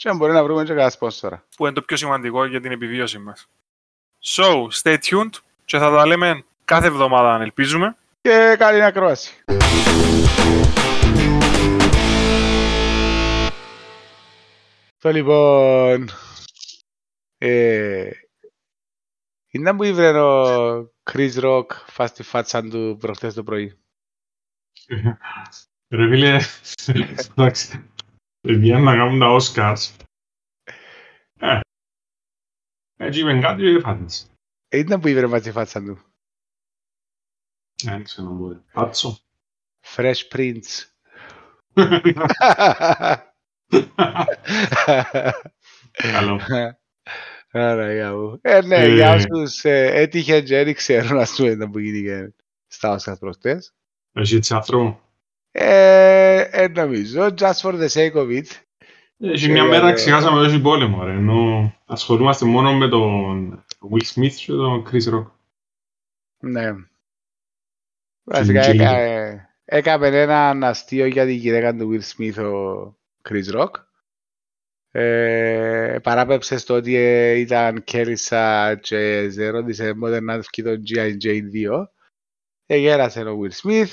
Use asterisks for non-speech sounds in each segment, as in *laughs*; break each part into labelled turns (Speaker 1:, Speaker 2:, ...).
Speaker 1: Και αν μπορεί να βρούμε και κανένα σπόνσορα.
Speaker 2: Που είναι το πιο σημαντικό για την επιβίωση μας. So, stay tuned και θα τα λέμε κάθε εβδομάδα αν ελπίζουμε.
Speaker 1: Και καλή ακρόαση. Το λοιπόν... Ε, είναι που ήβρε ο Chris Rock φας τη φάτσα του προχτές το πρωί;
Speaker 3: Ρε φίλε, εντάξει, βγαίνουν να κάνουν τα Oscars. Ε, έτσι είπαν κάτι και φάτησε.
Speaker 1: Ήταν που ήβρε μας τη φάτσα του.
Speaker 3: Ε, Δεν ξέρω μπορεί. Πάτσο.
Speaker 1: Fresh Prince.
Speaker 3: Καλό.
Speaker 1: Άρα, για μου. Ε, ναι,
Speaker 3: Ε.
Speaker 1: για όσους ε, έτυχε και δεν ξέρουν, ας πούμε, να που γίνηκε στα Oscars προχτές.
Speaker 3: Έχει έτσι άνθρωπο.
Speaker 1: Ε, ε, νομίζω, just for the sake of it.
Speaker 3: Έχει μια
Speaker 1: Ε,
Speaker 3: μέρα ξεχάσαμε ότι έχει πόλεμο, ρε, ενώ ασχολούμαστε μόνο με τον Will Smith και τον Chris Rock.
Speaker 1: Ναι. Βασικά
Speaker 3: Τζιν
Speaker 1: έκα- ε, έκαμε ένα αστείο για την γυναίκα του Will Smith ο Chris Rock. Ε, παράπεψε στο ότι ε, ήταν κέρισα και σε ρώτησε πότε να βγει το G.I. 2. Εγέρασε ο Will Smith.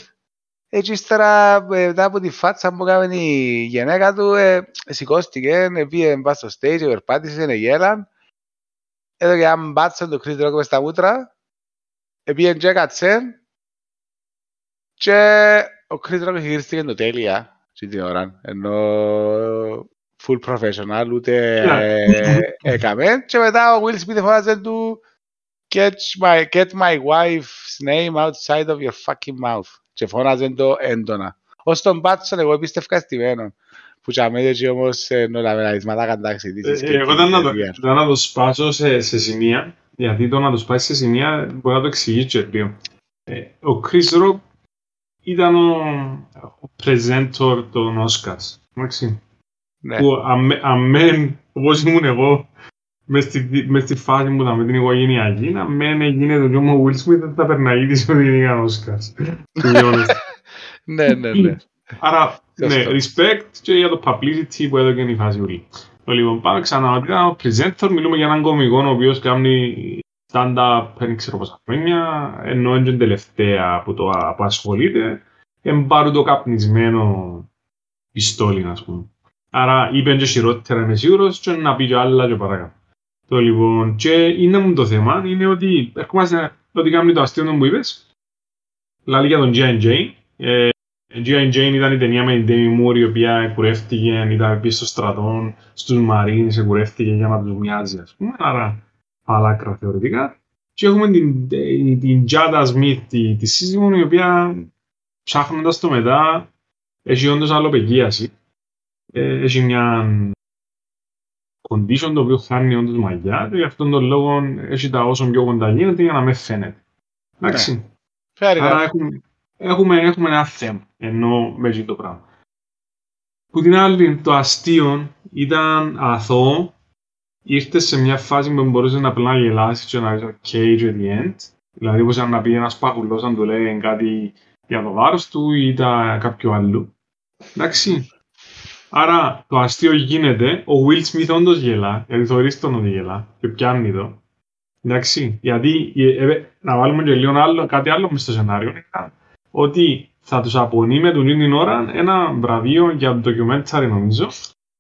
Speaker 1: Έτσι ύστερα ε, μετά από τη φάτσα που έκανε η γυναίκα του ε, σηκώστηκε, ε, πήγε μπας στο stage, περπάτησε, ε, γέλαν. Έδωκε έναν μπάτσον το Chris Rock μες στα μούτρα. Επήγαινε και έκατσε και ο Chris Rock γυρίστηκε το τέλεια στην την ώρα, ενώ full professional, ούτε
Speaker 3: Ναι.
Speaker 1: ε, έκαμε. Και μετά ο Will Smith φώναζε του get my, get my wife's name outside of your fucking mouth. Και φώναζε το έντονα. Ως τον Πάτσον εγώ πίστευκα στημένο. Που τσαμέτε και όμως ε, νολαβεραρισμάτα καντάξει.
Speaker 3: Ε, Εγώ ήταν να το, ήταν να το σπάσω σε, σε σημεία, γιατί το να το σπάσει σε σημεία μπορεί να το εξηγήσει και λίγο. Ε, ο Chris Rock ήταν ο, ο presenter των Oscars. Εντάξει.
Speaker 1: Ναι.
Speaker 3: Που αμέ- αμέν, όπως ήμουν εγώ, μες στη, μες στη φάση μου με την οικογενειακή, αμέν έγινε το γιο ο Will Smith, δεν θα περνάει της ότι είναι για Oscars. To be honest.
Speaker 1: ναι, ναι, ναι.
Speaker 3: Άρα, ναι,
Speaker 1: Σωστό.
Speaker 3: respect και για το publicity που έδωκε η φάση ούλη. Το λοιπόν, πάμε ξανά ότι ήταν ο presenter, μιλούμε για έναν κομικό ο οποίος κάνει stand-up, δεν ξέρω πόσα χρόνια, ενώ είναι και τελευταία που το που ασχολείται, εμπάρου το καπνισμένο πιστόλι, ας πούμε. Άρα είπε και χειρότερα είμαι σίγουρος και να πει και άλλα και παρακάτω. Το λοιπόν, και είναι μου το θέμα, είναι ότι ερχόμαστε ότι κάνει το αστείο που είπες, λαλεί για τον G.I.J. Ε, G.I. Jane ήταν η ταινία με την Demi Moore η οποία κουρεύτηκε, ήταν πίσω στο στρατό, στους Marines, κουρεύτηκε για να τους μοιάζει ας πούμε, άρα παλάκρα θεωρητικά. Και έχουμε την, την, την Jada Smith, τη, τη σύζυγο, η οποία ψάχνοντας το μετά έχει όντως αλλοπεγγίαση. Ε, έχει μια condition το οποίο χάνει όντως μαγιά και γι' αυτόν τον λόγο έχει τα όσο πιο κοντά γίνεται για να με φαίνεται. Εντάξει.
Speaker 1: Fair
Speaker 3: Άρα
Speaker 1: enough.
Speaker 3: έχουμε, έχουμε, έχουμε ένα θέμα ενώ με αυτό το πράγμα. Που την άλλη το αστείο ήταν αθώο, ήρθε σε μια φάση που μπορούσε να απλά γελάσει και να πει ok to the end. Δηλαδή όπως να πει ένας παγουλός να του λέει κάτι για το βάρος του ή τα κάποιο άλλο. Εντάξει. Άρα το αστείο γίνεται, ο Will Smith όντως γελά, γιατί θεωρείς τον ότι γελά και πιάνει το. Εντάξει, γιατί ε, ε, να βάλουμε και λίγο άλλο, κάτι άλλο μες στο σενάριο είναι ότι θα τους απονεί με τον την ώρα ένα βραβείο για το documentary νομίζω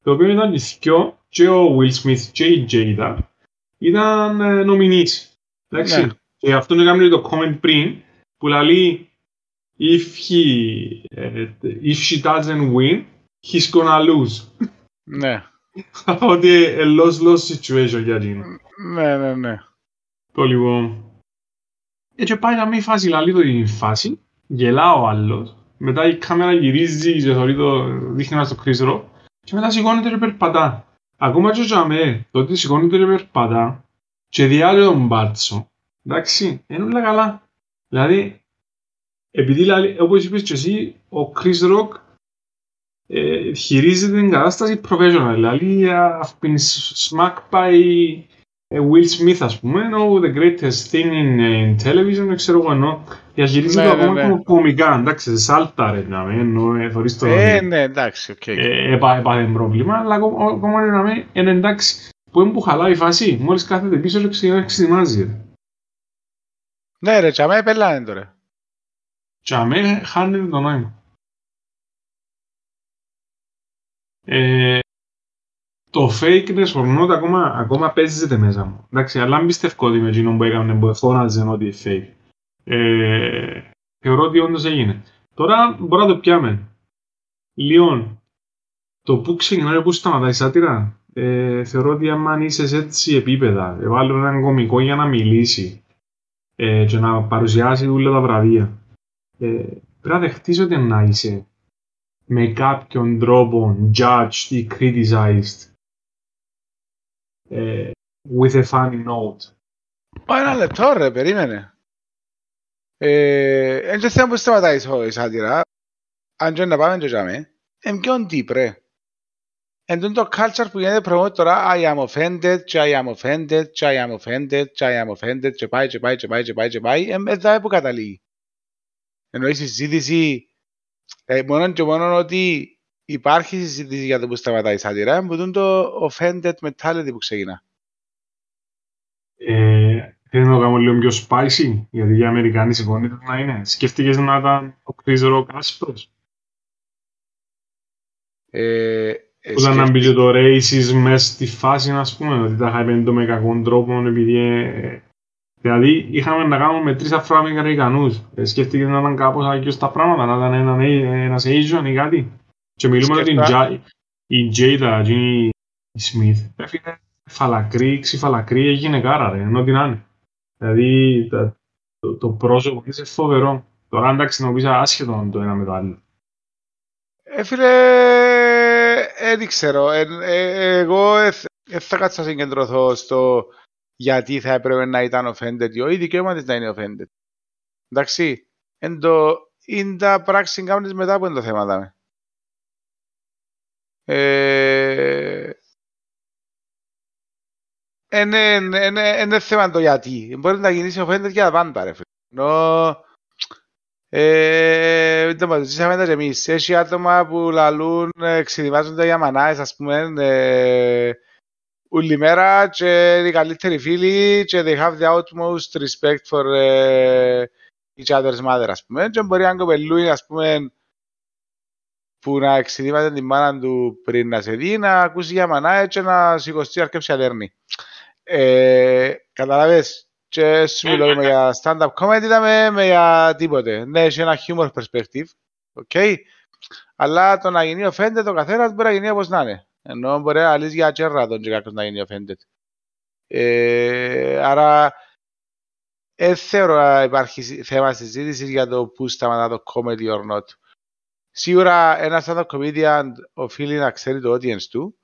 Speaker 3: το οποίο ήταν οι δυο και ο Will Smith και η Jada ήταν ε, nominees. Εντάξει.
Speaker 1: Ναι.
Speaker 3: Και αυτό είναι κάνει το comment πριν που λέει if he, ε, if she doesn't win he's gonna lose.
Speaker 1: Ναι. *laughs*
Speaker 3: Ότι a loss-loss situation για εκείνο.
Speaker 1: Ναι, ναι, ναι.
Speaker 3: Το λοιπόν. Έτσι πάει να μην φάση λαλεί το η φάση, γελά ο άλλος, μετά η κάμερα γυρίζει και θεωρεί το, δείχνει μας το Chris Rock και μετά σηκώνεται και περπατά. ακόμα και για με, το ότι σηκώνεται και περπατά και διάλε τον μπάτσο, εντάξει, είναι όλα καλά. Δηλαδή, επειδή, δηλαδή, όπως είπες και εσύ, ο Chris Rock ε, χειρίζεται την κατάσταση professional. Δηλαδή, I've been smacked by ε, Will Smith, ας πούμε, oh, the greatest thing in, in television, ξέρω εγώ, ενώ διαχειρίζεται
Speaker 1: Ναι,
Speaker 3: το
Speaker 1: ναι,
Speaker 3: ακόμα
Speaker 1: ναι.
Speaker 3: κομικά, εντάξει, σάλτα ρε, να με, ενώ ε, θωρείς το
Speaker 1: Ε, ναι, εντάξει, οκ.
Speaker 3: ε, έπα- έπαθε πρόβλημα, αλλά ακόμα ακόμα να με, είναι εντάξει. Που είναι που χαλάει η φάση, μόλις κάθεται πίσω και ξε- ξετοιμάζει. ρε.
Speaker 1: Ναι ρε, τσαμέ πελάνε τώρα.
Speaker 3: Και αμέ χάνεται το νόημα. Ε, το fakeness or not ακόμα, ακόμα παίζεται μέσα μου. Εντάξει, αλλά μην πιστεύω ότι με εκείνον που έκανε που φώναζε ότι είναι fake. Ε, θεωρώ ότι όντως έγινε. Τώρα μπορώ να το πιάμε. Λιόν, το που ξεκινάει, που σταματάει η σάτυρα, ε, θεωρώ ότι άμα είσαι σε έτσι επίπεδα, βάλω έναν κωμικό για να μιλήσει ε, και να παρουσιάσει όλα τα βραβεία, ε, πρέπει να δεχτείς ότι να είσαι με κάποιον τρόπο judged ή criticized ε, with a funny note.
Speaker 1: Ω, ένα λεπτό ρε, περίμενε. Ε, Εν και θέμα που σταματάει η σάτυρα, αν και να πάμε και τζάμε, εν ποιον τύπ ρε. Εν τούτο το culture που γίνεται promote τώρα, I am offended, και I am offended, και I am offended, και I am offended, και πάει, και πάει, και πάει, και πάει, και πάει, εν εδώ που καταλήγει. Ενώ η συζήτηση, ε, μόνο και μόνο ότι υπάρχει συζήτηση για το που σταματάει η σάτυρα, που τούτο το offended mentality που ξεκινά.
Speaker 3: Ε, Θέλω να το κάνω λίγο πιο spicy, γιατί οι Αμερικάνοι συμφωνείτε να είναι. Σκέφτηκες να ήταν ο Chris Rock άσπρος;
Speaker 1: Ε, ε,
Speaker 3: Όταν να μπει
Speaker 1: σκέφτηκα-
Speaker 3: και το racism μέσα στη φάση, ας πούμε, ότι τα χαϊπέντο με κακόν τρόπο, επειδή... ε, Δηλαδή, είχαμε να κάνουμε με τρεις Αφροαμερικανούς. Ε, σκέφτηκες να ήταν κάπως άγγιος τα πράγματα, να ήταν έναν, ένας Asian ή κάτι. Και μιλούμε για την
Speaker 1: Σκέφτα-
Speaker 3: Jai- η Jada, εκείνη η Smith. Ε, φίλε, φαλακρή, ξυφαλακρή, έγινε κάρα ρε, ενώ τι να είναι. Δηλαδή, τα- το, το πρόσωπο της είναι φοβερό. Τώρα εντάξει να πεις άσχετο το ένα με το άλλο.
Speaker 1: Ε, φίλε, ε, δεν ξέρω. Ε, ε, εγώ δεν θα κάτσω να συγκεντρωθώ στο γιατί θα έπρεπε να ήταν offended ή όχι, δικαίωμα της να είναι offended. Εντάξει, εν το, είναι τα πράξη κάνεις μετά που είναι το θέμα. δάμε. Ε, είναι, είναι, είναι, είναι θέμα το γιατί. Μπορεί να γίνεις offended για τα πάντα, ρε φίλε. Ενώ, ε, δεν μας ζήσαμε τα και εμείς. Έχει άτομα που λαλούν, ε, ξεδιμάζονται για μανάες, ας πούμε, ε, όλη μέρα και είναι οι καλύτεροι φίλοι και they have the utmost respect for ε, each other's mother, ας πούμε. Και μπορεί να κοπελούει, ας πούμε, που να εξειδήμαστε την μάνα του πριν να σε δει, να ακούσει για μανάες και να σηκωστεί αρκέψει αδέρνη. Ε, καταλαβες, και σου μιλώ με για stand-up comedy, είδαμε με για τίποτε. Ναι, έχει ένα humor perspective, οκ. Αλλά το να γίνει offended ο καθένας μπορεί να γίνει όπως να είναι. Ενώ μπορεί να λύσει για τσέρρα τον και κάποιος να γίνει offended. Ε, άρα, δεν θεωρώ να υπάρχει συ- θέμα συζήτησης για το πού σταματά το comedy or not. Σίγουρα ένας stand-up comedian οφείλει να ξέρει το audience του,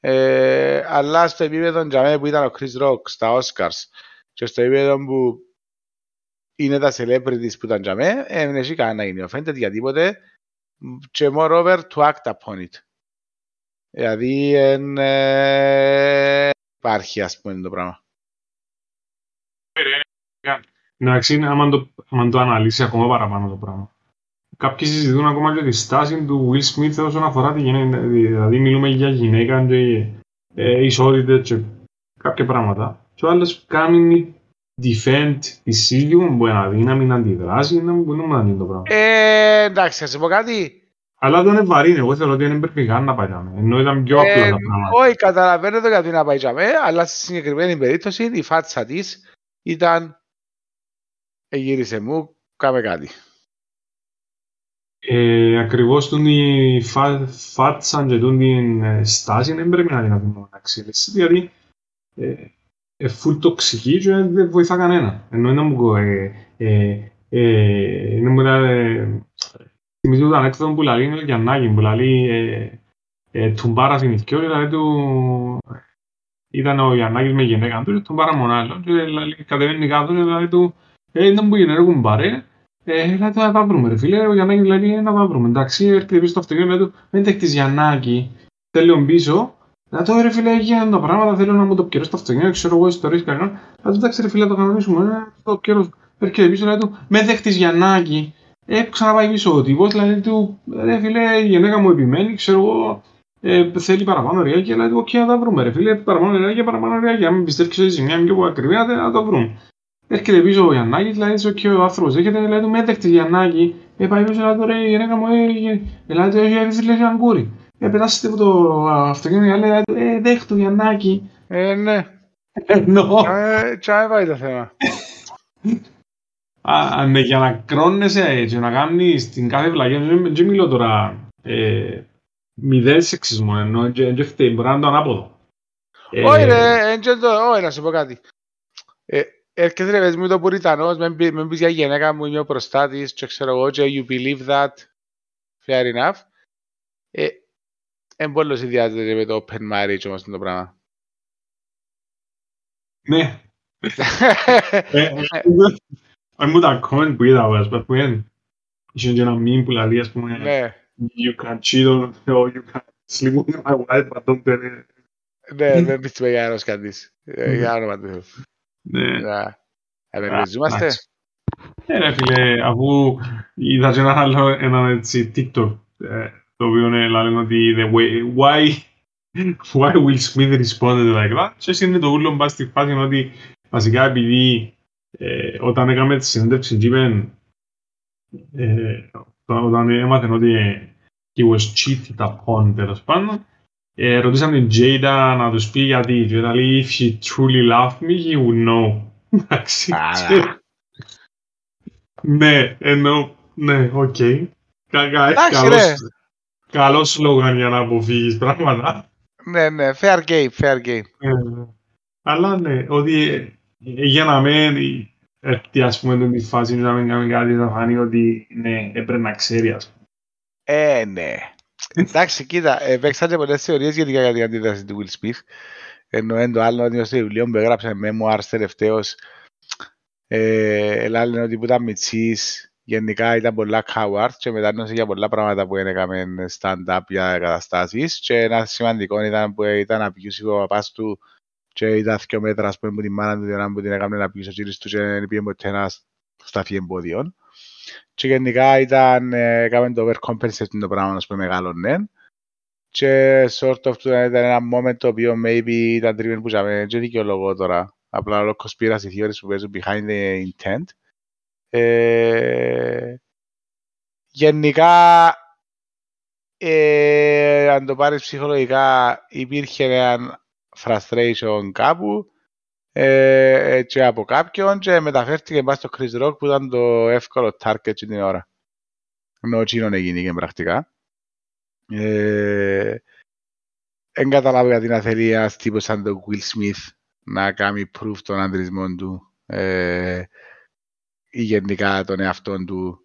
Speaker 1: ε, αλλά στο επίπεδο τζαμέ που ήταν ο Chris Rock στα Oscars και στο επίπεδο που είναι τα celebrities που ήταν τζαμέ, ε, δεν έχει κανένα να γίνει offended για τίποτε και moreover to act upon it. Δηλαδή εν, ε, υπάρχει ας πούμε το πράγμα.
Speaker 3: Εντάξει, είναι, άμα το, άμα το αναλύσει ακόμα παραπάνω το πράγμα. Κάποιοι συζητούν ακόμα και τη στάση του Will Smith όσον αφορά τη γυναίκα. Δηλαδή, μιλούμε για γυναίκα και ε, ισότητα και κάποια πράγματα. Και ο άλλος κάνει defend της ίδιου, μπορεί να δει, να μην αντιδράσει, να μην μπορεί να δει το πράγμα.
Speaker 1: Ε, εντάξει, θα σου πω κάτι.
Speaker 3: Αλλά δεν είναι βαρύ, εγώ θεωρώ ότι δεν πρέπει καν να πάει καν. Ενώ ήταν πιο απλό
Speaker 1: Ε,
Speaker 3: τα πράγματα.
Speaker 1: όχι, καταλαβαίνω το γιατί να πάει τζαμέ, αλλά στη συγκεκριμένη περίπτωση η φάτσα της ήταν «Ε, γύρισε μου, κάμε κάτι.
Speaker 3: Ε, ακριβώς τον η φα, φάτσα και τον την ε, στάση δεν πρέπει να την αφήνουμε να εξέλιξει, γιατί ε, ε, φουλ τοξική και δεν βοηθά κανένα. Ενώ είναι μου ε, ε, ε, είναι μου ε, θυμίζω το ανέκδοτο που λαλεί είναι ο Γιαννάκη που λαλεί ε, ε, τουμπάρα στην ηθικιό, δηλαδή του... Ήταν ο Γιαννάκης με γυναίκα του, τουμπάρα μονάλλον και δηλαδή, κατεβαίνει κάτω και δηλαδή του «Ε, ήταν που γυναίκα κουμπάρε, ε, δηλαδή να τα βρούμε ρε φίλε, ο Γιαννάκης λέει να τα βρούμε, εντάξει, έρχεται πίσω στο αυτοκίνητο, λέει του «Δεν τέχτης Γιαννάκη, θέλω πίσω, να το ρε φίλε, έγιναν τα πράγματα, θέλω να μου το πιερώ στο αυτοκίνητο, ξέρω εγώ ιστορίες κανένα. Να το εντάξει ρε φίλε, το κανονίσουμε, ε, το πιερώ. Έρχεται πίσω, λέει του, με δέχτης Γιαννάκη. Ε, ξαναπάει πίσω ο τύπος, δηλαδή του, ρε φίλε, η γυναίκα μου επιμένει, ξέρω εγώ, ε, θέλει παραπάνω ριάκι, λέει του, οκ, να τα βρούμε ρε φίλε, παραπάνω ριάκι, παραπάνω ριάκι, αν πιστεύεις ότι η ζημιά είναι πιο ακριβή, να το βρούμε. Έρχεται πίσω ο Γιαννάκης, δηλαδή οκ, ο άνθρωπος έρχεται, λέει του, με δέχτης Γιαννάκη, ε, πάει πίσω, λέει του, ρε, η γυναίκα μου, ε, λέει του, έχει φίλε, αγκούρι ε, πετάσετε από το αυτοκίνητο και λέει, ε, δέχτου Γιαννάκη.
Speaker 1: Ε, ναι.
Speaker 3: Εννοώ.
Speaker 1: Ε, τσάι πάει το θέμα. *laughs*
Speaker 3: Α, ναι, για να κρώνεσαι και να κάνεις την κάθε βλαγία, δεν μιλώ τώρα ε, μηδέν σεξισμό, ενώ δεν φταίει, μπορεί να είναι το ανάποδο.
Speaker 1: Όχι ρε, όχι να σου πω κάτι. Έρχεται ρε πες μου το πουριτανός, με πεις για γυναίκα μου, είμαι ο προστάτης και ξέρω εγώ και you believe that, fair enough. Εν πολύ συνδυάζεται με το open marriage όμως το πράγμα.
Speaker 3: Ναι. *laughs* Αν μου τα comment που είδα, ας πούμε, είχε και ένα meme που λέει, ας πούμε, you can cheat on or you can sleep with my wife, but don't tell it.
Speaker 1: Ναι, *laughs* δεν πιστεύω για ένας κανείς. Για όνομα του Θεού.
Speaker 3: Ναι.
Speaker 1: Απεργεζόμαστε.
Speaker 3: Ναι ρε φίλε, αφού είδα και ένα άλλο, ένα έτσι TikTok, το οποίο λένε ότι the way, why, why Will Smith responded like that και είναι το ούλο μπας στη φάση ότι βασικά επειδή ε, όταν έκαμε τη συνέντευξη και είπε ε, όταν έμαθαν ότι ε, he was cheated upon τέλος πάντων ε, ρωτήσαν την Jada να τους πει γιατί και λέει if she truly loved me he would know. *laughs* Εντάξει ναι ενώ ναι οκ. Καλώς Καλό σλόγαν για να αποφύγεις πράγματα.
Speaker 1: Ναι, ναι, fair game, fair game.
Speaker 3: Ε, αλλά ναι, ότι ε, για να μην έρθει ας πούμε την φάση να μην κάνει κάτι θα φανεί ότι ναι, έπρεπε να ξέρει ας πούμε.
Speaker 1: Ε, ναι. Εντάξει, κοίτα, παίξαν και πολλές θεωρίες για την αντίδραση του Will Smith. Ενώ είναι το άλλο ότι στο βιβλίο που έγραψε memoirs τελευταίως ε, λένε ότι που ήταν μητσής γενικά ήταν πολλά coward και μετά νόησε για πολλά πράγματα που έκαμε stand-up για καταστάσεις και ένα σημαντικό ήταν που ήταν abusive ο παπάς του και ήταν δύο μέτρα ας πούμε που την μάνα του διότι που την έκαμε να πηγεί ο κύριος τους και δεν πήγε ποτέ ένα σταφή εμπόδιων και γενικά ήταν, έκαμε το overcompensate το πράγμα ας πούμε ναι. και sort of ήταν ένα moment το οποίο maybe ήταν τρίβεν που είχαμε και δικαιολογώ τώρα. Απλά όλο conspiracy theories που παίζουν behind the intent. Ε, γενικά, ε, αν το πάρεις ψυχολογικά, υπήρχε ένα frustration κάπου ε, και από κάποιον και μεταφέρθηκε πάνω στο Chris Rock που ήταν το εύκολο target την ώρα. Ενώ ο Τσίνον έγινε και πρακτικά. Ε, δεν καταλάβω γιατί να θέλει ένας τύπος σαν τον Will Smith να κάνει proof των αντρισμών του. Ε, ή γενικά τον εαυτό του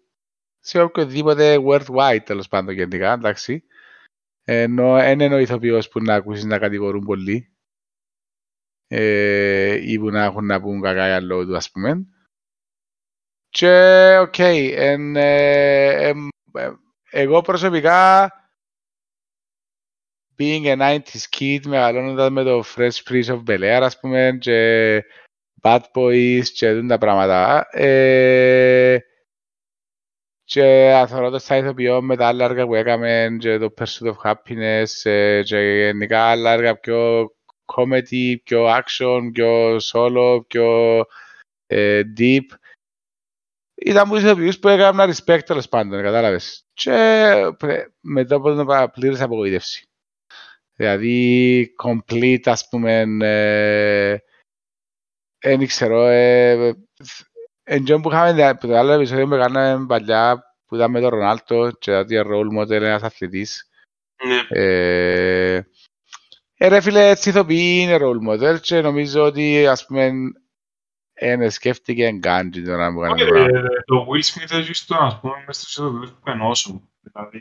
Speaker 1: σε οποιοδήποτε worldwide τέλος πάντων γενικά, εντάξει. Ενώ δεν είναι ο ηθοποιός που να ακούσεις να κατηγορούν πολύ ε, ή που να έχουν να πούν κακά για λόγου του ας πούμε. Και ok, okay, ε, εγώ προσωπικά being a 90s kid μεγαλώνοντας με το Fresh Prince of Bel-Air ας πούμε και Bad Boys και τα πράγματα. Ε, και αθωρώντας τα ηθοποιώ με τα άλλα έργα που έκαμε και το Pursuit of Happiness ε, και γενικά άλλα έργα πιο comedy, πιο action, πιο solo, πιο ε, deep. Ήταν που ηθοποιούς που έκαναν respect τέλος πάντων, κατάλαβες. Και μετά από το πλήρες απογοήτευση. Δηλαδή, complete, ας πούμε, ε, δεν ξέρω, ε, εν που είχαμε το άλλο επεισόδιο που κάναμε παλιά που ήταν με τον Ρονάλτο και ότι role model ένας αθλητής. Ναι. Ε, ε, ρε φίλε, έτσι ηθοποιεί είναι role model και νομίζω ότι ας πούμε δεν σκέφτηκε καν την ώρα που
Speaker 3: κάναμε πράγμα. Το Will Smith έχει στο ας πούμε μες στους ηθοποιούς που ενώσουν. Δηλαδή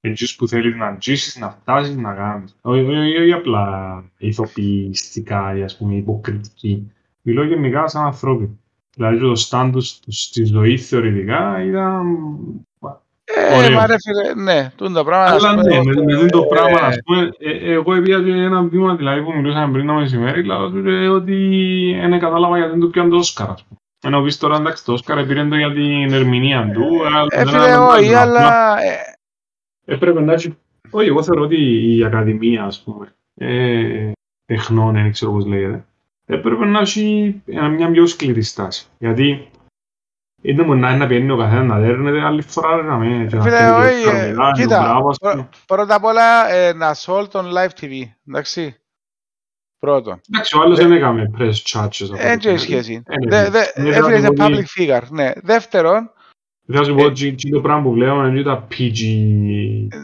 Speaker 3: Έτσι που θέλει να ζήσεις, να φτάσεις, να κάνεις. Όχι, όχι, όχι απλά ηθοποιηστικά ή ας πούμε υποκριτική. Μιλώ γενικά σαν ανθρώπι. Δηλαδή το στάντος στη ζωή θεωρητικά ήταν
Speaker 1: Ε,
Speaker 3: Ωραίο.
Speaker 1: μα ρε φίλε, ναι, τούτο το πράγμα. ας
Speaker 3: Αλλά
Speaker 1: πούμε,
Speaker 3: ναι, με, με αυτό το
Speaker 1: ε,
Speaker 3: πράγμα, ας πούμε, ε, εγώ επειδή ένα βήμα δηλαδή που μιλούσαμε πριν το μεσημέρι, λέω του, ε, ότι δεν κατάλαβα γιατί δεν του πιάνε το Όσκαρ, ας πούμε. Ενώ πεις τώρα εντάξει το Όσκαρ πήρε το για την ερμηνεία του, αλλά
Speaker 1: Ε,
Speaker 3: δεν
Speaker 1: φίλε,
Speaker 3: αναγνωρίζουν
Speaker 1: όχι,
Speaker 3: απλά.
Speaker 1: αλλά... ε,
Speaker 3: Έπρεπε να έχει... Όχι, εγώ θεωρώ ότι η Ακαδημία, ας πούμε, ε, τεχνών, δεν ξέρω πώς λέγεται, έπρεπε να έχει ένα- μια πιο σκληρή στάση. Γιατί είτε μπορεί να είναι να πιένει ο καθένας να δέρνεται, άλλη φορά ρε, να με... και να
Speaker 1: Φίλε,
Speaker 3: θέλει
Speaker 1: όχι,
Speaker 3: το
Speaker 1: ε,
Speaker 3: Όσκαρ μετά,
Speaker 1: κοίτα,
Speaker 3: το μπράβος, ας πούμε.
Speaker 1: πρω- πρώτα απ' όλα ε, να assault on live TV, εντάξει. Πρώτον.
Speaker 3: Εντάξει, ο άλλος
Speaker 1: Δε-
Speaker 3: δεν έκαμε press charges. από
Speaker 1: Δεν
Speaker 3: ό,τι
Speaker 1: έχει
Speaker 3: φαίνεται.
Speaker 1: σχέση.
Speaker 3: Ε, ναι,
Speaker 1: Δε-
Speaker 3: ναι.
Speaker 1: δε-
Speaker 3: Ναι,
Speaker 1: ε,
Speaker 3: θα
Speaker 1: φίλε,
Speaker 3: σου
Speaker 1: είσαι
Speaker 3: πω ότι-
Speaker 1: public figure. Ναι. Δεύτερον,
Speaker 3: Θα σου πω
Speaker 1: Ε,
Speaker 3: ότι τι το πράγμα που βλέπω είναι τα PG.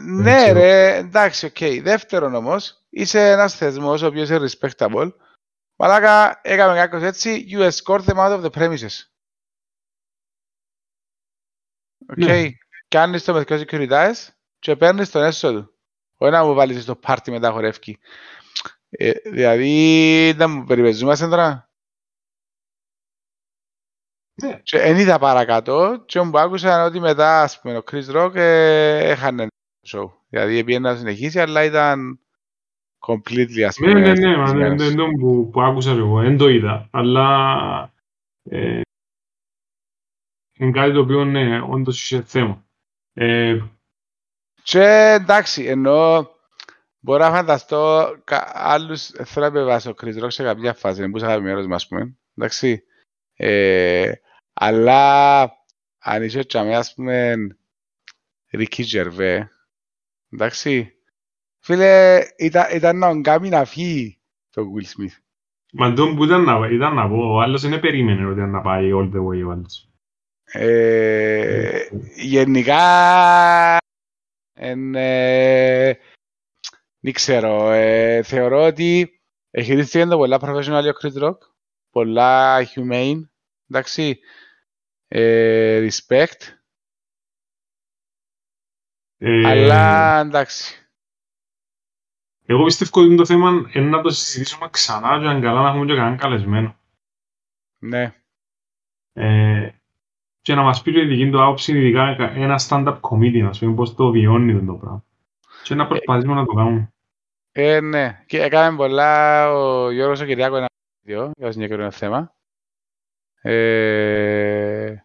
Speaker 1: ναι
Speaker 3: ξέρω.
Speaker 1: ρε, εντάξει, οκ. Δεύτερον όμως, είσαι ένας θεσμός ο οποίος είναι respectable. Μαλάκα, έκαμε κάποιος έτσι, you escort them out of the premises. Οκ.
Speaker 3: Ναι.
Speaker 1: Κάνεις το με δυο securities και παίρνεις τον έσω του. Όχι να μου βάλεις στο πάρτι μετά χορεύκει. Ε, δηλαδή, να μου περιπαιζούμαστε τώρα.
Speaker 3: Ναι.
Speaker 1: Και εν είδα παρακάτω και μου άκουσα ότι μετά, ας πούμε, ο Chris Rock ε, έχανε το show. Δηλαδή, πήγαινε να συνεχίσει, αλλά ήταν completely, ας
Speaker 3: Ναι,
Speaker 1: πούμε,
Speaker 3: ναι, ναι, μα δεν
Speaker 1: στοιχισμένος.
Speaker 3: δεν το που, που άκουσα και εγώ, δεν το είδα. Αλλά ε, είναι κάτι το οποίο ναι, όντως είχε θέμα. Ε,
Speaker 1: Και εντάξει, ενώ μπορώ να φανταστώ κα- άλλους, θέλω να επιβάσω ο Chris Rock σε κάποια φάση, δεν μπορούσα να μέρος μας, πούμε, εντάξει. Ε, αλλά αν είσαι τσαμέ, ας πούμε, Ricky Gervais, εντάξει. Φίλε, ήταν, ήταν να τον κάνει να φύγει το Will Smith.
Speaker 3: μα το που ήταν να, ήταν να πω, ο άλλος δεν περίμενε ότι ήταν να πάει all the way ο άλλος.
Speaker 1: Ε, γενικά, εν, ε, δεν ξέρω, ε, θεωρώ ότι χειρίστηκε το πολλά professional ο Chris Rock, πολλά humane, εντάξει, ε, respect,
Speaker 3: Ε,
Speaker 1: αλλά εντάξει.
Speaker 3: Εγώ πιστεύω ότι το θέμα είναι να το συζητήσουμε ξανά και αν καλά να έχουμε και κανέναν καλεσμένο.
Speaker 1: Ναι,
Speaker 3: Ε, και να μας πει και η δική του άποψη, ειδικά ένα stand-up comedy, να πούμε πώς το βιώνει το πράγμα. Και να προσπαθήσουμε να το κάνουμε.
Speaker 1: ε, ναι. Και έκαμε πολλά ο Γιώργος ο Κυριάκος ένα βίντεο για το συγκεκριμένο θέμα. Ε,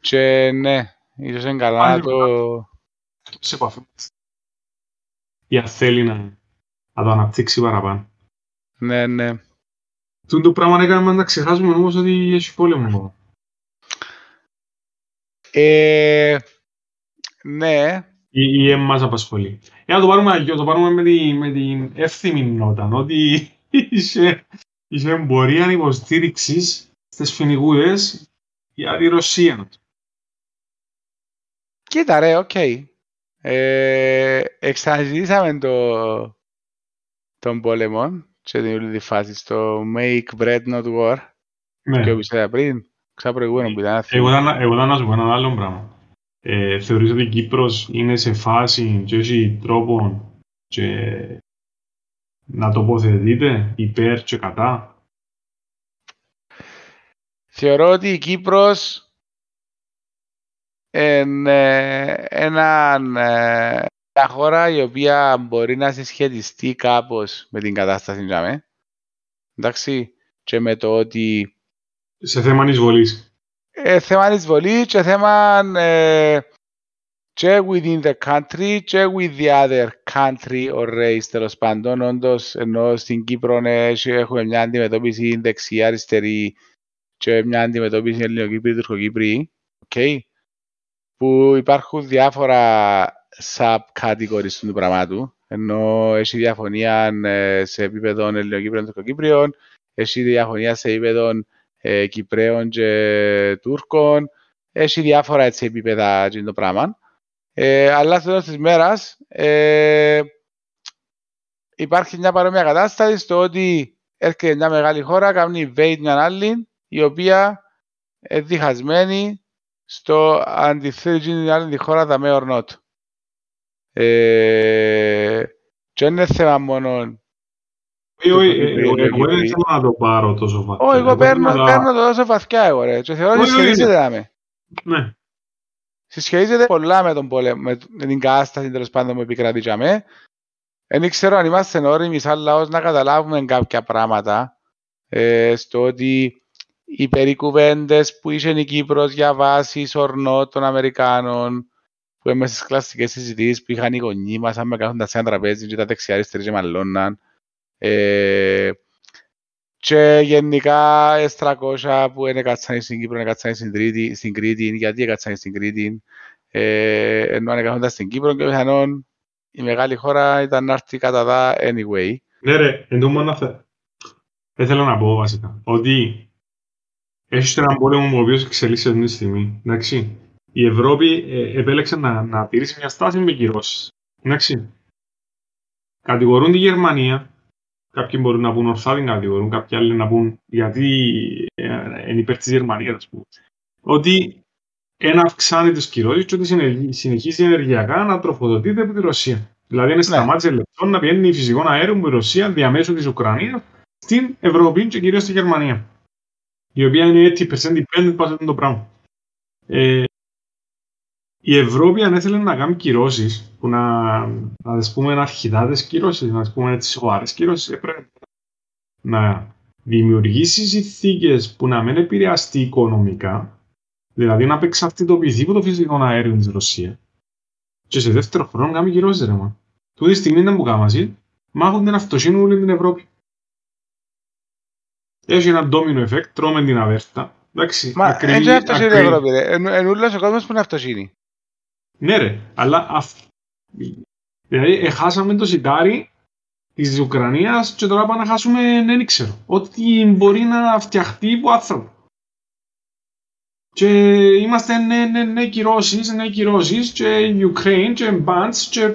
Speaker 1: και ναι, ίσως είναι καλά να
Speaker 3: Πάλι
Speaker 1: το...
Speaker 3: Σε επαφή μας. Για θέλει να, να το αναπτύξει παραπάνω.
Speaker 1: Ναι, ναι.
Speaker 3: Τούν το πράγμα έκαμε να ξεχάσουμε όμως ότι έχει πόλεμο.
Speaker 1: Ε, ναι,
Speaker 3: Ή, ή εν μας απασχολεί. Για να το πάρουμε αγιώ, το πάρουμε με, τη, με την εύθυμη νότα, ότι *laughs* είχε, είχε πορεία υποστήριξης στις Φοινικούδες για τη Ρωσία.
Speaker 1: κοίτα ρε, οκ. Ε, εξαναζητήσαμε το, τον πόλεμο σε την όλη τη φάση στο Make Bread Not War
Speaker 3: Ναι.
Speaker 1: και όπως είπα πριν, ξα προηγούμενο που ήταν
Speaker 3: Εγώ θα, εγώ θα να σου πω ένα άλλο πράγμα. Ε, θεωρείς ότι η Κύπρος είναι σε φάση και έχει τρόπο και να τοποθετείται υπέρ και κατά;
Speaker 1: Θεωρώ ότι η Κύπρος είναι έναν, ε, μια χώρα η οποία μπορεί να συσχετιστεί κάπως με την κατάσταση για μέ. Εντάξει, και με το ότι
Speaker 3: Σε θέμα εισβολής.
Speaker 1: ε, θέμα εισβολή και θέμα ε, και within the country και with the other country or race τέλος πάντων όντως ενώ στην Κύπρο ε, έχει- έχουμε μια αντιμετώπιση δεξιά αριστερή και μια αντιμετώπιση Ελληνοκύπρη Τουρκοκύπρη okay, που υπάρχουν διάφορα sub-categories του πραγμάτου ενώ έχει διαφωνία ε, σε επίπεδο Ελληνοκύπριων Τουρκοκύπριων έχει διαφωνία σε επίπεδο ε, Κυπρέων και Τούρκων. Έχει διάφορα έτσι επίπεδα και το πράγμα. Ε, αλλά στο τέλος της μέρας ε, υπάρχει μια παρόμοια κατάσταση στο ότι έρχεται μια μεγάλη χώρα, κάνει invade μια άλλη, η οποία είναι διχασμένη στο αν τη θέλει την άλλη τη χώρα δαμέ or not. Ε, και είναι θέμα μόνο...
Speaker 3: Όχι, όχι, ε, ε, εγώ δεν θέλω να το πάρω τόσο βαθιά.
Speaker 1: Όχι, εγώ παίρνω το τόσο βαθιά εγώ ρε. Και θεωρώ ότι σχετίζεται με.
Speaker 3: Ναι.
Speaker 1: Συσχετίζεται πολλά με, τον πολέμο, με την κατάσταση τέλος πάντων που επικρατήσαμε. Δεν ξέρω αν είμαστε όριμοι σαν λαός να καταλάβουμε κάποια πράγματα ε, στο ότι οι περικουβέντες που είχε η Κύπρος για βάση ορνό των Αμερικάνων που είμαι στις κλασικές συζητήσεις που είχαν οι γονείς μας αν με κάθονταν σε ένα τραπέζι και τα δεξιά αριστερή και μαλλώναν ε, και γενικά S300 που είναι κάτσανε στην Κύπρο, είναι κάτσανε στην, Τρίτη, στην Κρήτη, γιατί είναι κάτσανε στην Κρήτη, ε, ενώ είναι κάθονταν στην Κύπρο και πιθανόν η μεγάλη χώρα ήταν να έρθει κατά δά anyway.
Speaker 3: Ναι ρε, εν τω μόνο δεν θέλω να πω βασικά, ότι έχεις έναν πόλεμο ο οποίος εξελίσσεται αυτή τη στιγμή. Εντάξει. Η Ευρώπη ε, επέλεξε να, να τηρήσει μια στάση με κυρώσεις. Εντάξει. Κατηγορούν τη Γερμανία. Κάποιοι μπορούν να πούν ορθά την κατηγορούν, κάποιοι άλλοι να πούν γιατί ε, είναι υπέρ της Γερμανίας, ας πούμε. Ότι ένα αυξάνει τις κυρώσεις και ότι συνεχίζει ενεργειακά να τροφοδοτείται από τη Ρωσία. Δηλαδή, είναι ναι. σταμάτησε λεπτό να πηγαίνει φυσικό αέριο με η Ρωσία διαμέσου της Ουκρανίας στην Ευρώπη και κυρίως στη Γερμανία η οποία είναι έτσι dependent πάνω το πράγμα. Ε, η Ευρώπη αν ήθελε να κάνει κυρώσεις, που να, να τις πούμε αρχιδάδες κυρώσεις, να τις πούμε έτσι σοβαρές κυρώσεις, έπρεπε να δημιουργήσει συνθήκες που να μην επηρεαστεί οικονομικά, δηλαδή να απεξαρτητοποιηθεί από το φυσικό αέριο της Ρωσία. Και σε δεύτερο χρόνο να κάνει κυρώσεις, ρε μα. Τούτη στιγμή δεν μου κάνει, μάχουν την αυτοσύνη όλη την Ευρώπη. Έχει ένα ντόμινο effect, τρώμε την αβέρτα. Εντάξει,
Speaker 1: Μα ακριβή, έτσι αυτοσύνη η Ευρώπη ρε. Εν ούλος ο κόσμος που είναι αυτοσύνη.
Speaker 3: Ναι ρε, αλλά αυ... δηλαδή εχάσαμε το σιτάρι της Ουκρανίας και τώρα πάμε να χάσουμε, δεν ξέρω, ότι μπορεί να φτιαχτεί από άνθρωπο. Και είμαστε ναι, ναι, ναι κυρώσεις, ναι κυρώσεις και Ukraine και bands και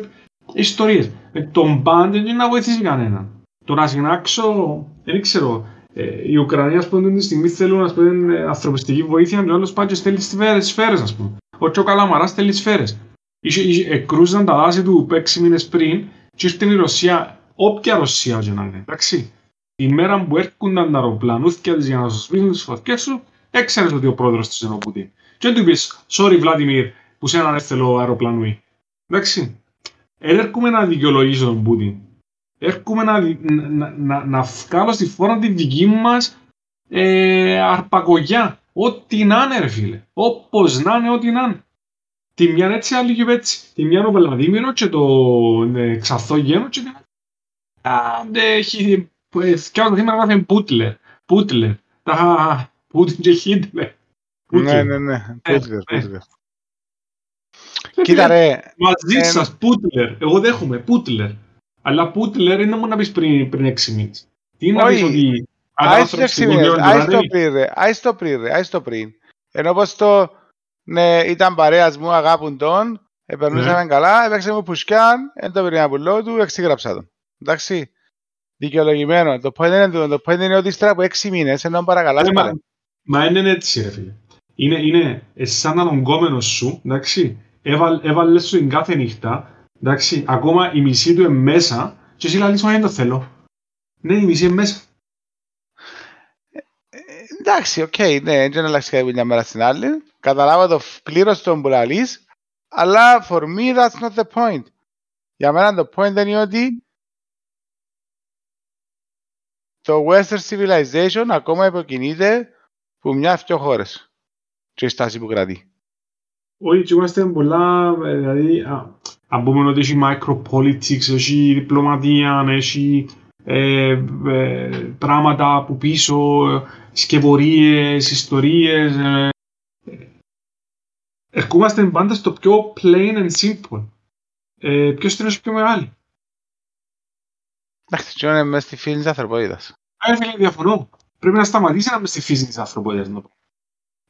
Speaker 3: ιστορίες. Ε, τον band δεν είναι να βοηθήσει κανέναν. Το να συνάξω, δεν ξέρω, ε, η Ουκρανία, ας πούμε, τη στιγμή θέλουν να πούμε, ανθρωπιστική βοήθεια και ο άλλος πάει και στέλνει σφαίρες, ας πούμε. Ο Τσο Καλαμαράς στέλνει σφαίρες. Εκρούζαν τα δάση του 6 μήνες πριν και ήρθε η Ρωσία, όποια Ρωσία και να είναι, εντάξει. Η μέρα που έρχονταν τα αεροπλανούθηκια της για να σου σβήσουν τις φωτιές σου, έξερες ότι ο πρόεδρος της είναι ο Πουτίν. Και δεν του είπες, sorry Βλάντιμιρ, που σε έναν έστελο αεροπλανούι. Εντάξει. Δεν έρχομαι να δικαιολογήσω τον Πούτιν έρχομαι να, να, να, να βγάλω στη φόρα τη δική μας ε, αρπαγωγιά. Ό,τι να είναι ρε φίλε. Όπως να είναι, ό,τι να είναι. Τη μια έτσι, άλλη και έτσι. Τη μια ο Πελαδίμηρο και το ε, Ξαθό Γένο και την άλλη. έχει... Κι άλλο θύμα γράφει Πούτλερ. Πούτλερ. Τα Πούτιν και Χίτλερ.
Speaker 1: Ναι, ναι, ναι. Πούτλερ, Πούτλερ. Κοίτα ρε.
Speaker 3: Μαζί σας, Πούτλερ. Εγώ δέχομαι, Πούτλερ. Αλλά Πούτλερ είναι μόνο να πεις πριν, πριν 6 μήνες. Τι είναι να πεις ότι...
Speaker 1: Άις το πριν ρε, άις το πριν ρε, άις το πριν. Ενώ πως το ναι, ήταν παρέας μου, αγάπουν τον, επερνούσαμε ναι. καλά, έπαιξε μου πουσκιάν, δεν το πήρε ένα πουλό του, εξήγραψα τον. Εντάξει, δικαιολογημένο. Το point είναι, το point είναι ότι ύστερα από 6 μήνες, ενώ παρακαλάς ε,
Speaker 3: μα, μα είναι έτσι ρε φίλε. Είναι, είναι σαν αν ο γκόμενος σου, εντάξει, έβαλες σου την κάθε νύχτα Εντάξει, ακόμα η μισή του είναι μέσα και εσύ λαλείς, μα δεν το θέλω. Ναι, η μισή είναι μέσα.
Speaker 1: Εντάξει, οκ, ναι, δεν αλλάξει κάτι μια μέρα στην άλλη. Καταλάβω το πλήρως τον που λαλείς, αλλά for me that's not the point. Για μένα το point δεν είναι ότι το Western Civilization ακόμα υποκινείται που μια-δυο χώρες και η στάση που κρατεί.
Speaker 3: Όχι, είμαστε πολλά, δηλαδή, αν πούμε ότι έχει micropolitics, έχει διπλωματία, έχει ε, ε, πράγματα από πίσω, σκευωρίες, ιστορίες. Ε, ερχόμαστε πάντα στο πιο plain and simple. Ε, ποιος είναι πιο μεγάλη;
Speaker 1: Εντάξει, τι είναι μέσα στη φύση της ανθρωπότητας.
Speaker 3: Ε, φίλε, διαφωνώ. Πρέπει να σταματήσει να είμαι στη φύση της ανθρωπότητας.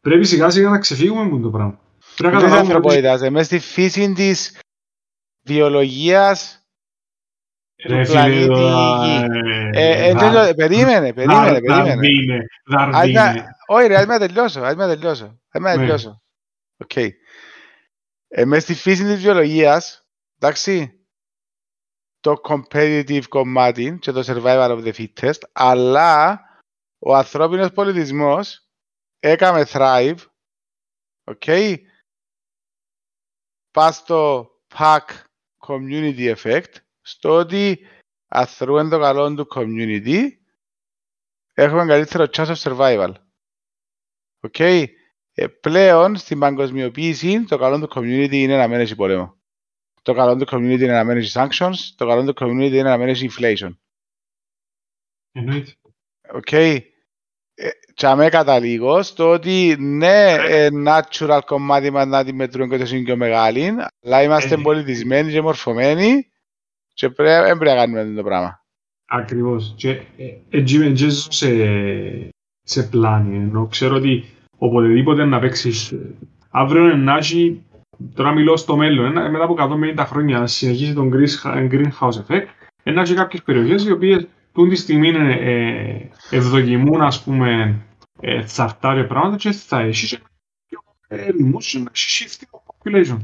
Speaker 3: Πρέπει σιγά σιγά να ξεφύγουμε από το πράγμα.
Speaker 1: Πρέπει να καταλάβουμε ανθρωπότητας, μέσα στη φύση της βιολογίας του πλανήτη Γη. Περίμενε, περίμενε, περίμενε. Όχι ρε, ας με τελειώσω, ας με τελειώσω. Ας με τελειώσω. Οκ. Μέσα στη φύση της βιολογίας, εντάξει, το competitive κομμάτι και το survival of the fittest, αλλά ο ανθρώπινος πολιτισμός έκαμε thrive, οκ, okay, πας στο pack community effect, στο ότι αθρούμε το καλό του community, έχουμε καλύτερο chance of survival. Οκ. Okay. Ε, πλέον στην παγκοσμιοποίηση το καλό του community είναι να μεν έσιει πόλεμο. Το καλό του community είναι να μεν έσιει sanctions, το καλό του community είναι να μεν έσιει inflation.
Speaker 3: Εννοείται.
Speaker 1: Οκ. Okay. Ε, και καταλήγω στο ότι ναι, ε, natural κομμάτι μας να αντιμετρούν και είναι πιο μεγάλη, αλλά είμαστε ε, πολιτισμένοι και μορφωμένοι και πρέπει, δεν πρέπει να κάνουμε το πράγμα.
Speaker 3: Ακριβώς. Και έτσι ζω σε, σε πλάνη, ενώ ξέρω ότι οποτεδήποτε να παίξεις αύριο να έχει, τώρα μιλώ στο μέλλον, μετά από 150 χρόνια να συνεχίσει τον greenhouse effect, να έχει κάποιες περιοχές οι οποίες τούν τη στιγμή είναι, ε, ευδοκιμούν ας πούμε ε, θαρτάρια πράγματα και θα έχεις και ερημούς να έχεις shift population.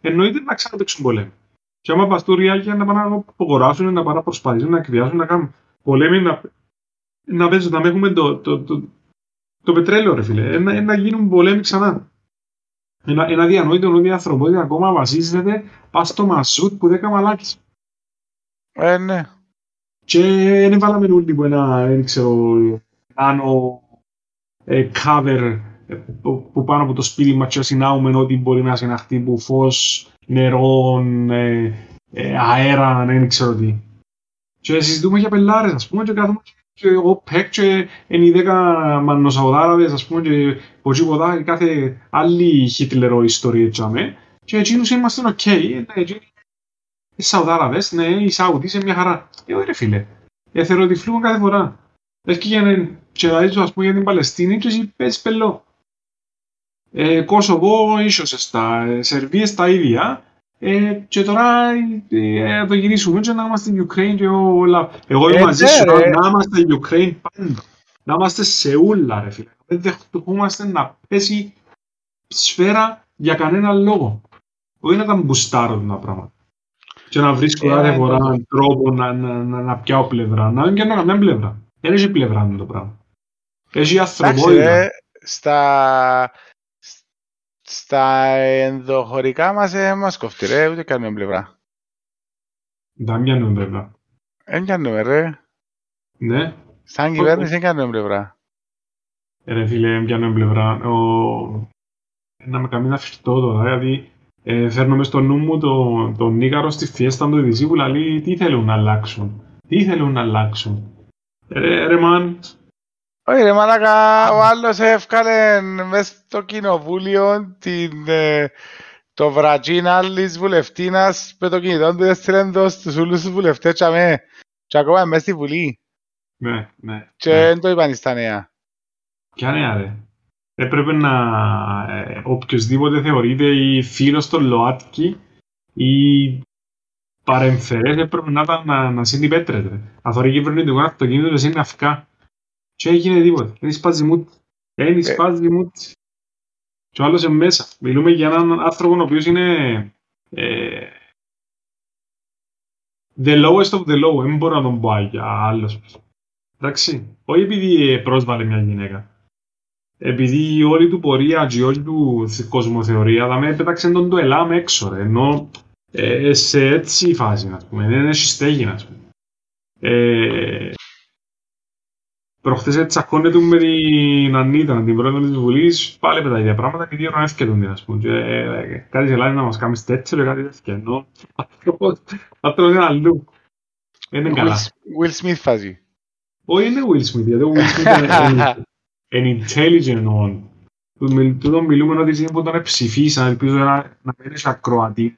Speaker 3: Εννοείται να ξαναπαίξουν πολέμοι. Και άμα πας για να πάνε να απογοράσουν, να πάνε να προσπαθήσουν, να εκβιάσουν, να κάνουν πολέμοι, να, να παίζουν, να έχουμε το, το, το, το, πετρέλαιο ρε φίλε, να, να γίνουν πολέμοι ξανά. Ένα, ένα διανόητο ότι η ανθρωπότητα ακόμα βασίζεται πας στο μασούτ που δέκα μαλάκες.
Speaker 1: Ε, ναι.
Speaker 3: Και δεν βάλαμε όλοι που ένα, δεν ξέρω, άνω ε, cover ε, που πάνω από το σπίτι μας και συνάουμε ότι μπορεί να συναχτεί που φως, νερό, ε, ε, αέρα, δεν ξέρω τι. Και συζητούμε για πελάρες, ας πούμε, και κάθομαι και εγώ πέκ και είναι οι δέκα μανοσαουδάραβες, ας πούμε, και ποτσίποτα, κάθε άλλη χιτλερό ιστορία έτσι, και εκείνους είμαστε οκ, οι Σαουδάραβες, ναι, οι Σαουδοί είναι μια χαρά. Ε, ωραία φίλε. Ε, θεωρώ ότι φλούγουν κάθε φορά. Λες και για να τσελαρίζω, ας πούμε, για την Παλαιστίνη και εσύ παίζεις πελό. Ε, Κόσοβο ίσως στα ε, Σερβίες τα ίδια. Ε, και τώρα ε, το γυρίσουμε και να είμαστε στην Ukraine και όλα. Εγώ είμαι ε, μαζί σου να είμαστε στην Ukraine πάντα. Να είμαστε σε ούλα ρε φίλε. Δεν δεχόμαστε να πέσει σφαίρα για κανένα λόγο. Όχι να τα μπουστάρουν τα πράγματα και να βρίσκω κάθε φορά έναν τρόπο να, να, να, να πιάω πλευρά. Να μην πιάνω καμιά πλευρά. Δεν έχει πλευρά με το πράγμα. Έχει ανθρωπότητα.
Speaker 1: Στα, στα ενδοχωρικά μας ε, μας κοφτεί ρε, ούτε κάνουμε πλευρά.
Speaker 3: Δεν πιάνουμε πλευρά.
Speaker 1: Δεν πιάνουμε ρε.
Speaker 3: Ναι.
Speaker 1: Σαν κυβέρνηση δεν κάνουμε πλευρά.
Speaker 3: Ρε φίλε, δεν πιάνουμε πλευρά. Ο... Να με κάνει να φυστώ τώρα, δηλαδή ε, φέρνω μες στο νου μου τον το Νίκαρο στη φιέστα του Ειδησί που λέει τι θέλουν να αλλάξουν; Τι θέλουν να αλλάξουν; Ρε, ρε μαν.
Speaker 1: Όχι ρε μαλάκα, ο άλλος έφκαλε μες στο κοινοβούλιο την, ε, το βρατζίν άλλης βουλευτίνας με το κινητό του έστειλε το στους όλους τους βουλευτές και, αμέ, και ακόμα μες στη Βουλή.
Speaker 3: Ναι, ναι.
Speaker 1: Και δεν ναι. το είπαν στα νέα.
Speaker 3: Ποια νέα ρε έπρεπε να ε, οποιοδήποτε θεωρείται η φίλος των ΛΟΑΤΚΙ ή παρεμφερές έπρεπε να ήταν να, να συνυπέτρεται. Αν θεωρεί κυβερνητικό αυτοκίνητο δεν είναι αυκά. Και έγινε τίποτα. Δεν σπάζει μούτ. Δεν σπάζει μούτ. Και ο άλλος είναι μέσα. Μιλούμε για έναν άνθρωπο ο οποίος είναι ε, the lowest of the low. Δεν μπορώ να τον πω για άλλος. Εντάξει. Όχι επειδή πρόσβαλε μια γυναίκα επειδή η όλη του πορεία και η όλη του κοσμοθεωρία θα με πέταξε τον το ελάμ έξω, ρε, ενώ ε, σε έτσι φάση, ας πούμε, δεν έχει στέγη, ας πούμε. Ε, προχθές τσακώνεται με την Ανίτα, την πρόεδρο της Βουλής, πάλι πετάει για πράγματα και δύο τον ας πούμε. Και, ε, κάτι σε να μας κάνεις τέτοιο και κάτι τέτοιο, ενώ *laughs* άνθρωπος είναι αλλού. Είναι καλά.
Speaker 1: Will Smith φάζει.
Speaker 3: Όχι, είναι Will Smith, γιατί ο Will Smith είναι *laughs* an intelligent on. Τούτο μιλούμε ότι είναι που τον ψηφίσαν, ελπίζω να, να μην είσαι ακροατή.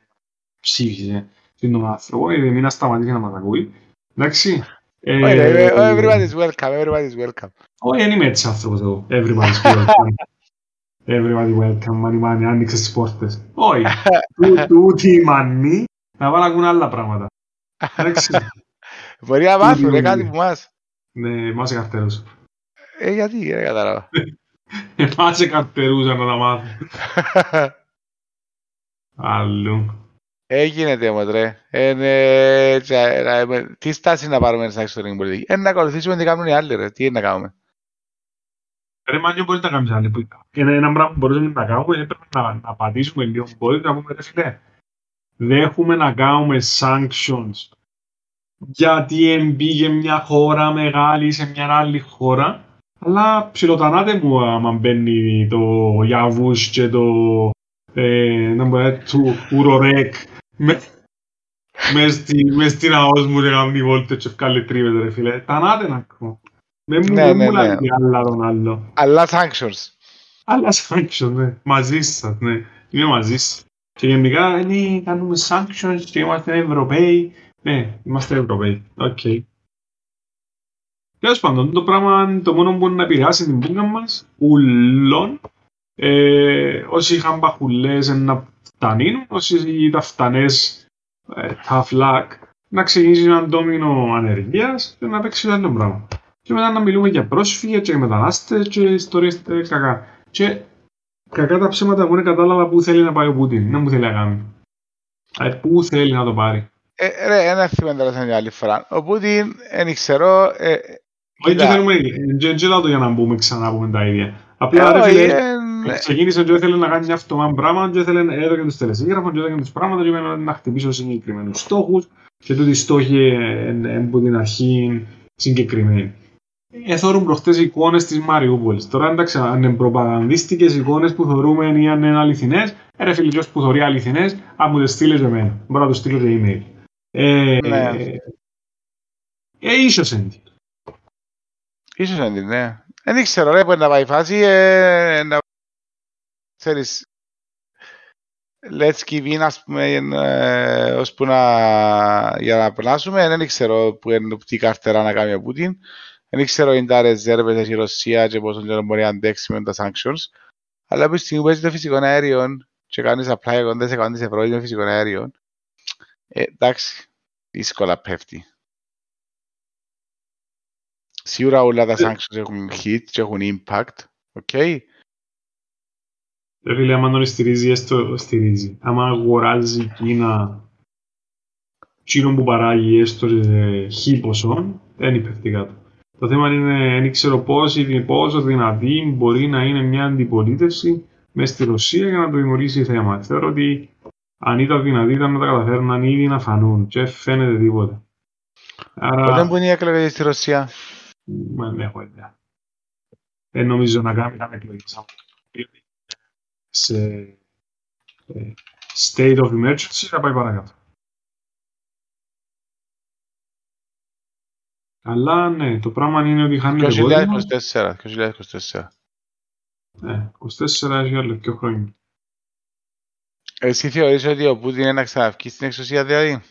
Speaker 3: Ψήφισε τον άνθρωπο, γιατί μην σταματήσει να μας ακούει. Εντάξει.
Speaker 1: Everybody is welcome, everybody is welcome.
Speaker 3: Όχι, δεν είμαι έτσι άνθρωπος εγώ. Everybody is welcome. Everybody welcome, μάνι μάνι, άνοιξε τις πόρτες. Όχι, τούτη η μανή να βάλω ακούν άλλα πράγματα. Εντάξει.
Speaker 1: Μπορεί να μάθουν κάτι που μας.
Speaker 3: Ναι, μας καρτέρους.
Speaker 1: Ε, γιατί, δεν κατάλαβα.
Speaker 3: Εμάς σε καρτερούσα να τα μάθω. *laughs* Αλλού.
Speaker 1: Έγινε μου, ρε. Ε, ναι, τσα- ε, ε, τι στάση να πάρουμε στην εξωτερική πολιτική; Ε, να ακολουθήσουμε τι κάνουν οι άλλοι, ρε. Τι είναι να κάνουμε;
Speaker 3: Ρε μάνιο μπορεί να κάνεις άλλη που Είναι ένα πράγμα που μπορούμε να κάνουμε, είναι πρέπει να, να πατήσουμε λίγο μπορεί να πούμε ρε φίλε. Δεν έχουμε να κάνουμε sanctions γιατί εμπήγε μια χώρα μεγάλη σε μια άλλη χώρα αλλά ψιλοτανάτε μου άμα μπαίνει το Γιαβούς και το ε, να μου λέει, του Ουρορέκ με, μες στη- μες στην αός μου και κάνει βόλτες και βγάλει τρίβες ρε φίλε. Τανάτε να ακούω. Δεν μου,
Speaker 1: Ναι,
Speaker 3: δεν
Speaker 1: ναι,
Speaker 3: μου
Speaker 1: ναι.
Speaker 3: λέει τι άλλα τον άλλο.
Speaker 1: Αλλά sanctions.
Speaker 3: Αλλά sanctions, ναι. Μαζί σας, ναι. Είμαι μαζί σας. Και γενικά, ναι, κάνουμε sanctions και είμαστε Ευρωπαίοι. Ναι, είμαστε Ευρωπαίοι. Οκ. Τέλος πάντων, το πράγμα το μόνο που μπορεί να επηρεάσει την πούγκα μας, ουλών, ε, όσοι είχαν παχουλές να φτανίνουν, όσοι τα φτανές ε, tough luck, να ξεκινήσει έναν ντόμινο ανεργίας και να παίξει άλλο πράγμα. Και μετά να μιλούμε για πρόσφυγες και μετανάστες και ιστορίες ε, κακά. Και κακά τα ψέματα εγώ δεν κατάλαβα πού θέλει να πάει ο Πούτιν. Δεν μου θέλει να κάνει. Ε, πού θέλει να το πάρει.
Speaker 1: Ε, ρε, ένα θυμάμαι τώρα σαν μια άλλη φορά. Ο Πούτιν, δεν ξέρω... Ε,
Speaker 3: Όχι,
Speaker 1: κοίτα,
Speaker 3: δεν θέλουμε, δεν δεν λέω το για να μπούμε ξανά πούμε τα ίδια. Απλά
Speaker 1: ε,
Speaker 3: ρε
Speaker 1: όχι,
Speaker 3: φίλε,
Speaker 1: ε,
Speaker 3: ξεκίνησε και ήθελε να κάνει αυτό ένα πράγμα και ήθελε έδωκε τους τελεσίγραφων και έδωκε τους πράγματα και έμενε να χτυπήσω συγκεκριμένους στόχους και τούτοι οι στόχοι ε, από την αρχή συγκεκριμένοι. Εθώρουν προχτές εικόνες της Μαριούπολης. Τώρα εντάξει, αν είναι προπαγανδίστικες εικόνες που θεωρούμε ή αν είναι αληθινές, ε, ρε φίλε, ποιος που θεωρεί αληθινές, αν μου τις στείλει και εμένα. Μπορώ να τους στείλω και email. Ε,
Speaker 1: Ναι.
Speaker 3: ε, ε, ίσως είναι.
Speaker 1: Ίσως είναι, ναι. Δεν ξέρω, ρε, μπορεί να πάει η φάση, ε, να... Ξέρεις, let's give in, ας πούμε, ε, ώσπου να... για να περνάσουμε. Δεν ξέρω που είναι τι καρτερά να κάνει ο Πούτιν. Δεν ξέρω αν τα ρεζέρβες έχει η Ρωσία και πόσο καιρό μπορεί να αντέξει με τα sanctions. Αλλά από τη στιγμή που έχει το φυσικό αέριο και κάνεις απλά εκόντες εκόντες ευρώ με φυσικό αέριο, ε, εντάξει, δύσκολα πέφτει. Σίγουρα όλα τα sanctions έχουν hit και έχουν impact. Οκ.
Speaker 3: Ρε φίλε, άμα τον στηρίζει, έστω στηρίζει. Άμα αγοράζει η Κίνα τσίνο που παράγει έστω σε χι ποσών, δεν υπέφτει κάτω. Το θέμα είναι, δεν ξέρω πόσο, πόσο δυνατή μπορεί να είναι μια αντιπολίτευση μέσα στη Ρωσία για να το δημιουργήσει θέμα. Θεωρώ ότι αν ήταν δυνατή ήταν να τα καταφέρναν ήδη να φανούν και φαίνεται τίποτα. Άρα,
Speaker 1: Πότε που είναι οι εκλογές στη Ρωσία.
Speaker 3: Μα δεν έχω ιδέα. Δεν νομίζω να κάνει καν εκλογές. Σε ε, state of emergency θα πάει παρακάτω. Αλλά ναι, το πράγμα είναι ότι χάνεται κόσμο.
Speaker 1: 2024. 2024.
Speaker 3: Ναι, 24 έχει άλλο δύο χρόνια.
Speaker 1: Εσύ θεωρείς ότι ο Πούτιν είναι να ξαναβγεί στην εξουσία δηλαδή;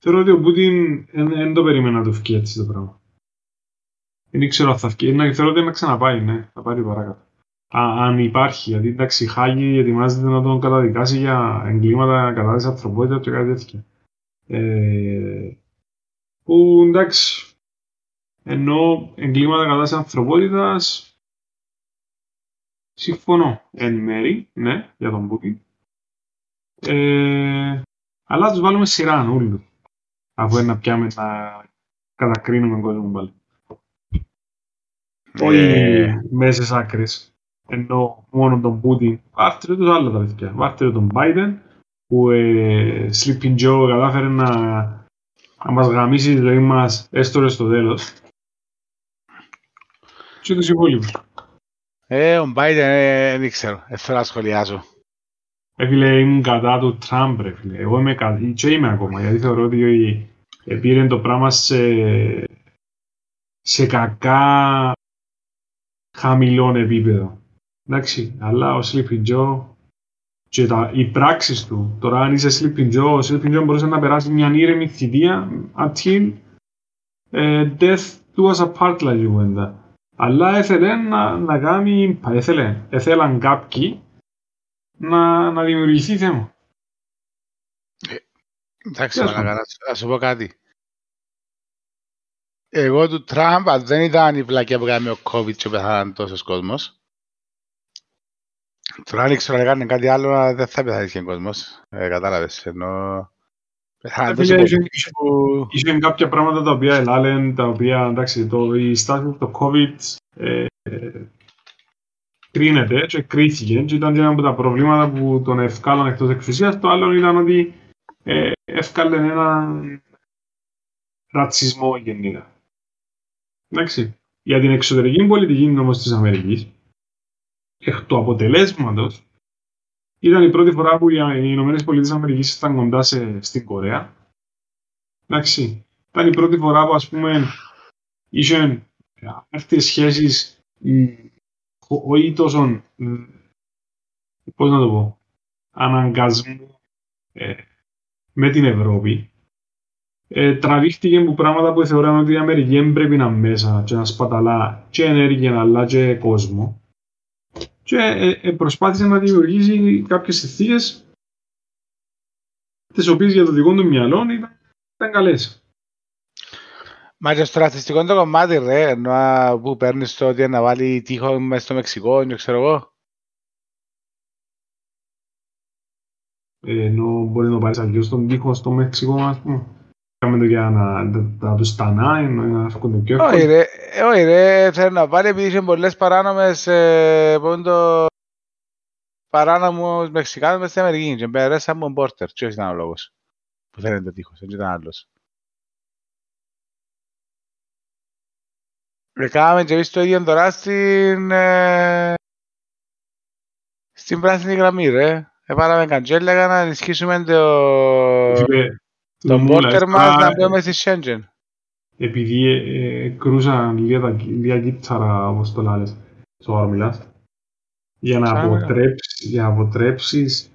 Speaker 3: Θεωρώ ότι ο Πούτιν δεν το περίμενα να το βγει έτσι το πράγμα. Δεν ξέρω αν θα βγει. Ναι, θεωρώ ότι είναι να ξαναπάει, ναι, θα πάρει παρακάτω. Α, αν υπάρχει, γιατί εντάξει, η Χάγη ετοιμάζεται να τον καταδικάσει για εγκλήματα κατά της ανθρωπότητας και κάτι τέτοια. Ε, που εντάξει, ενώ εγκλήματα κατά της ανθρωπότητας συμφωνώ εν μέρη, ναι, για τον Πούτιν. Ε, αλλά τους βάλουμε σειρά όλους αφού είναι να πιάμε να κατακρίνουμε κόσμο πάλι. Όχι
Speaker 1: Ε,
Speaker 3: μέσες άκρες. Ενώ μόνο τον Πούτιν. Βάρτε τους άλλα τα παιδιά. Βάρτε τον Biden που ε, Sleeping Joe κατάφερε να, να μας γαμίσει τη ζωή μας έστω και στο τέλος. Και τους υπόλοιπους.
Speaker 1: Ε, ο Biden ε, δεν ξέρω. Δεν θέλω να σχολιάζω.
Speaker 3: Ε, φίλε, ήμουν κατά του Τραμπ, ρε φίλε. Εγώ είμαι κατά, και είμαι ακόμα, γιατί θεωρώ ότι ε, πήρε το πράγμα σε, σε κακά χαμηλών επίπεδο. Εντάξει, αλλά ο Sleeping Joe και τα, οι πράξεις του, τώρα αν είσαι Sleeping Joe, ο Sleeping Joe μπορούσε να περάσει μια ήρεμη θητεία until ε, death do us apart, λέγει η κουβέντα. Αλλά έθελε να, να κάνει, έθελε, έθελαν κάποιοι να, να δημιουργηθεί θέμα.
Speaker 1: Εντάξει,
Speaker 3: Τέλος
Speaker 1: μαλάκα, να σου- να σου πω κάτι. Εγώ του Τραμπ, αν δεν ήταν η βλακία που κάνει ο COVID και πεθάναν τόσος κόσμος, Τώρα αν ήξερα να κάνει κάτι άλλο δεν θα πεθάνεις και ο κόσμος. Ε, κατάλαβες. Ενώ... Πεθάνε τόσο
Speaker 3: Φίλε,
Speaker 1: πολλοί
Speaker 3: είχε-
Speaker 1: που...
Speaker 3: Είχε κάποια πράγματα τα οποία ελάλεν, τα οποία εντάξει, το, η στάση του το COVID ε, ε, κρίνεται και κρίθηκε και ήταν και ένα από τα προβλήματα που τον ευκάλαν εκτός εκκλησίας. Το άλλο ήταν ότι ε, ευκάλεν έναν ρατσισμό γενικά. Εντάξει. Για την εξωτερική πολιτική όμως της Αμερικής, εκ του αποτελέσματος, ήταν η πρώτη φορά που οι Ηνωμένες Πολιτείες Αμερικής ήταν κοντά σε, στην Κορέα Εντάξει. Ήταν η πρώτη φορά που ας πούμε είχε αυτές σχέσεις μ, ο- όχι τόσο μ, πώς να το πω αναγκασμού ε, με την Ευρώπη ε, τραβήχτηκε που πράγματα που θεωρούσαν ότι η Αμερική δεν πρέπει να είναι μέσα και να σπαταλά και ενέργεια αλλά και κόσμο και ε, ε, προσπάθησε να δημιουργήσει κάποιες συνθήκες τις οποίες για το δικό του μυαλό ήταν, ήταν καλές.
Speaker 1: Μα και στο ρατσιστικό το κομμάτι ρε, ενώ α, που παίρνεις το ότι να βάλει τείχο μες στο Μεξικό και ξέρω εγώ.
Speaker 3: Ε, ενώ μπορεί να πάρεις αλλιώς τον τοίχο στο Μεξικό, ας πούμε. Κάμε το για να, να, να τους στανάει, ενώ να έρχονται πιο
Speaker 1: Όχι
Speaker 3: εύκολα.
Speaker 1: ρε, ε, όχι ρε, θέλω να βάλει επειδή είχε πολλές παράνομες, ε, πώς είναι το, παράνομους Μεξικάνους μες στην Αμερική και μπερέσαν μου μπόρτερ και όχι ήταν ο λόγος που φαίνεται το τείχος, δεν ήταν άλλος. Ρε κάναμε και εμείς το ίδιο τώρα στην, ε, στην πράσινη γραμμή ρε. Έβαλαμε καντζέλα για να ενισχύσουμε το,
Speaker 3: Φίλε,
Speaker 1: το
Speaker 3: μου
Speaker 1: μπόρτερ
Speaker 3: λες,
Speaker 1: μας
Speaker 3: α,
Speaker 1: να μπούμε στη Schengen.
Speaker 3: Επειδή ε, ε, κρούσαν λίγα, τα- λίγα κύτσαρα, όπως το λες, στο ώρα μιλάς, για να,
Speaker 1: Σαν να
Speaker 3: αποτρέψεις, για να αποτρέψεις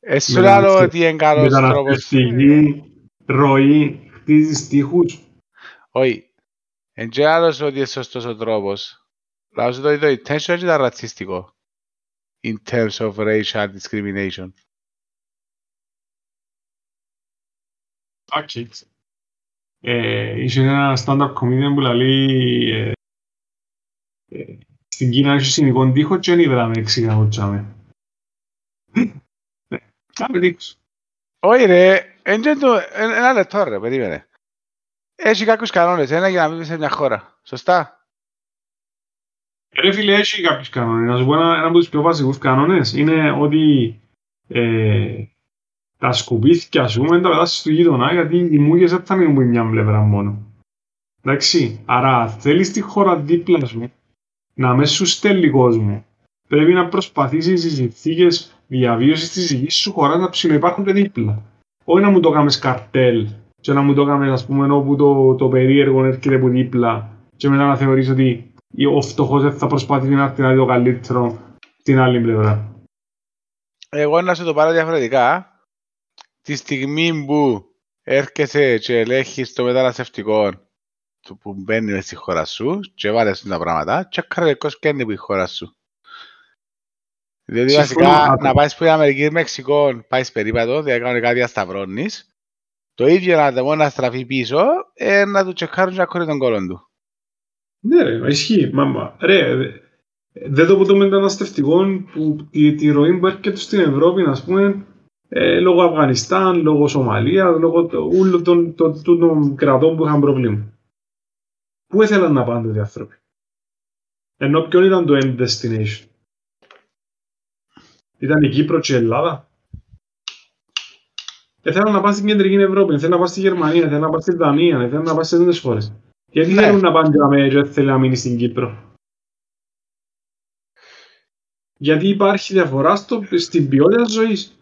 Speaker 1: Εσύ σου
Speaker 3: Μεταναστε-
Speaker 1: λέω ότι είναι καλός τρόπος.
Speaker 3: μεταναστευτική ροή, χτίζεις τείχους.
Speaker 1: Όχι. Εν και άλλος ότι είναι σωστός ο τρόπος. Λάω σου το ότι το intention ήταν ρατσιστικό. In terms of racial discrimination.
Speaker 3: Okay. Ε, είχε ένα stand-up comedian που λέει ε, ε, στην Κίνα έχεις συνοικό τείχο και δεν είδα Μεξικά τσάμε. Ναι, Κάμε τείχος.
Speaker 1: Όχι ρε, εν και το, εν- ένα λεπτό ρε, περίμενε. Έχει κάποιους κανόνες, ένα για να μην μπει σε μια χώρα. Σωστά;
Speaker 3: Ρε φίλε, έχει κάποιους κανόνες. Να σου πω ένα, ένα από τους πιο βασικούς κανόνες είναι ότι ε, τα σκουπίθηκια σου μην τα πετάσεις στο γείτονα γιατί οι μούγες δεν θα μείνουν από μια πλευρά μόνο. Εντάξει, άρα θέλεις τη χώρα δίπλα σου να μες σου στέλνει κόσμο. Πρέπει να προσπαθήσεις οι συνθήκες διαβίωσης της δικής σου χώρας να ψηλοϊπάρχουν και δίπλα. Όχι να μου το κάνεις καρτέλ και να μου το κάνεις ας πούμε όπου το, το περίεργο έρχεται από δίπλα και μετά να θεωρείς ότι ο φτωχός δεν θα προσπαθήσει να έρθει να δει το καλύτερο στην άλλη πλευρά.
Speaker 1: Εγώ να σου το πάρω διαφορετικά. Τη στιγμή που έρχεσαι και ελέγχεις το μεταναστευτικό του που μπαίνει μες στη χώρα σου και βάλεις τα πράγματα και καρδικός και είναι που η χώρα σου. Διότι
Speaker 3: Συμφωνώ,
Speaker 1: βασικά
Speaker 3: άκου.
Speaker 1: να πάεις που η Αμερική Μεξικό πάεις περίπατο, δηλαδή κάνουν κάτι ασταυρώνεις, το ίδιο να το μόνος να στραφεί πίσω, ε, να του τσεκάρουν και ακούρει τον κόλλον του.
Speaker 3: Ναι ρε, μα ισχύει. Μα, μα, ρε, δε- δεν το πω το μεταναστευτικό που τη, τη ροή που έρχεται στην Ευρώπη, να πούμε, ε, λόγω Αφγανιστάν, λόγω Σομαλίας, λόγω το- όλων των, των, των, των κρατών που είχαν πρόβλημα. Πού ήθελαν να πάνε οι άνθρωποι; Ενώ ποιον ήταν το end destination; Ήταν η Κύπρο και η Ελλάδα. Ε, θέλουν να πάνε στην κεντρική Ευρώπη, θέλουν να πάνε στη Γερμανία, θέλουν να πάνε στη Δανία, θέλουν να πάνε σε τέτοιες χώρες. Γιατί
Speaker 1: Ναι.
Speaker 3: θέλουν να πάνε για μένα και δεν θέλει να μείνει στην Κύπρο. Γιατί υπάρχει διαφορά στο, στην ποιότητα ζωής.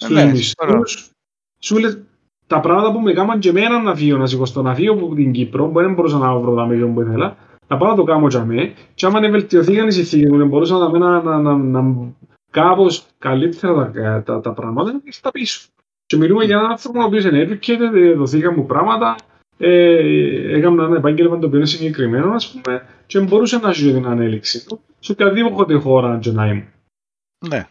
Speaker 3: Στους
Speaker 1: ναι,
Speaker 3: μισθούς, σου λες, τα πράγματα που με έκαναν και εμένα να φύγω, να σηκωστώ, να φύγω από την Κύπρο, που δεν μπορούσα να βρω τα μέλη που ήθελα, να πάω να το κάνω για μέ, και άμα δεν βελτιωθήκαν οι συνθήκες μου, δεν μπορούσα να, να, να, να, να κάπως καλύτερα τα, τα, τα πράγματα, να τα πίσω. Και μιλούμε για έναν άνθρωπο ο οποίος είναι educated, δοθήκαν μου πράγματα, ε, έκανα ένα επάγγελμα το οποίο είναι συγκεκριμένο, ας πούμε, και μπορούσε να ζει την ανέλυξη του σε οποιαδήποτε χώρα και να είμαι.
Speaker 1: Ναι.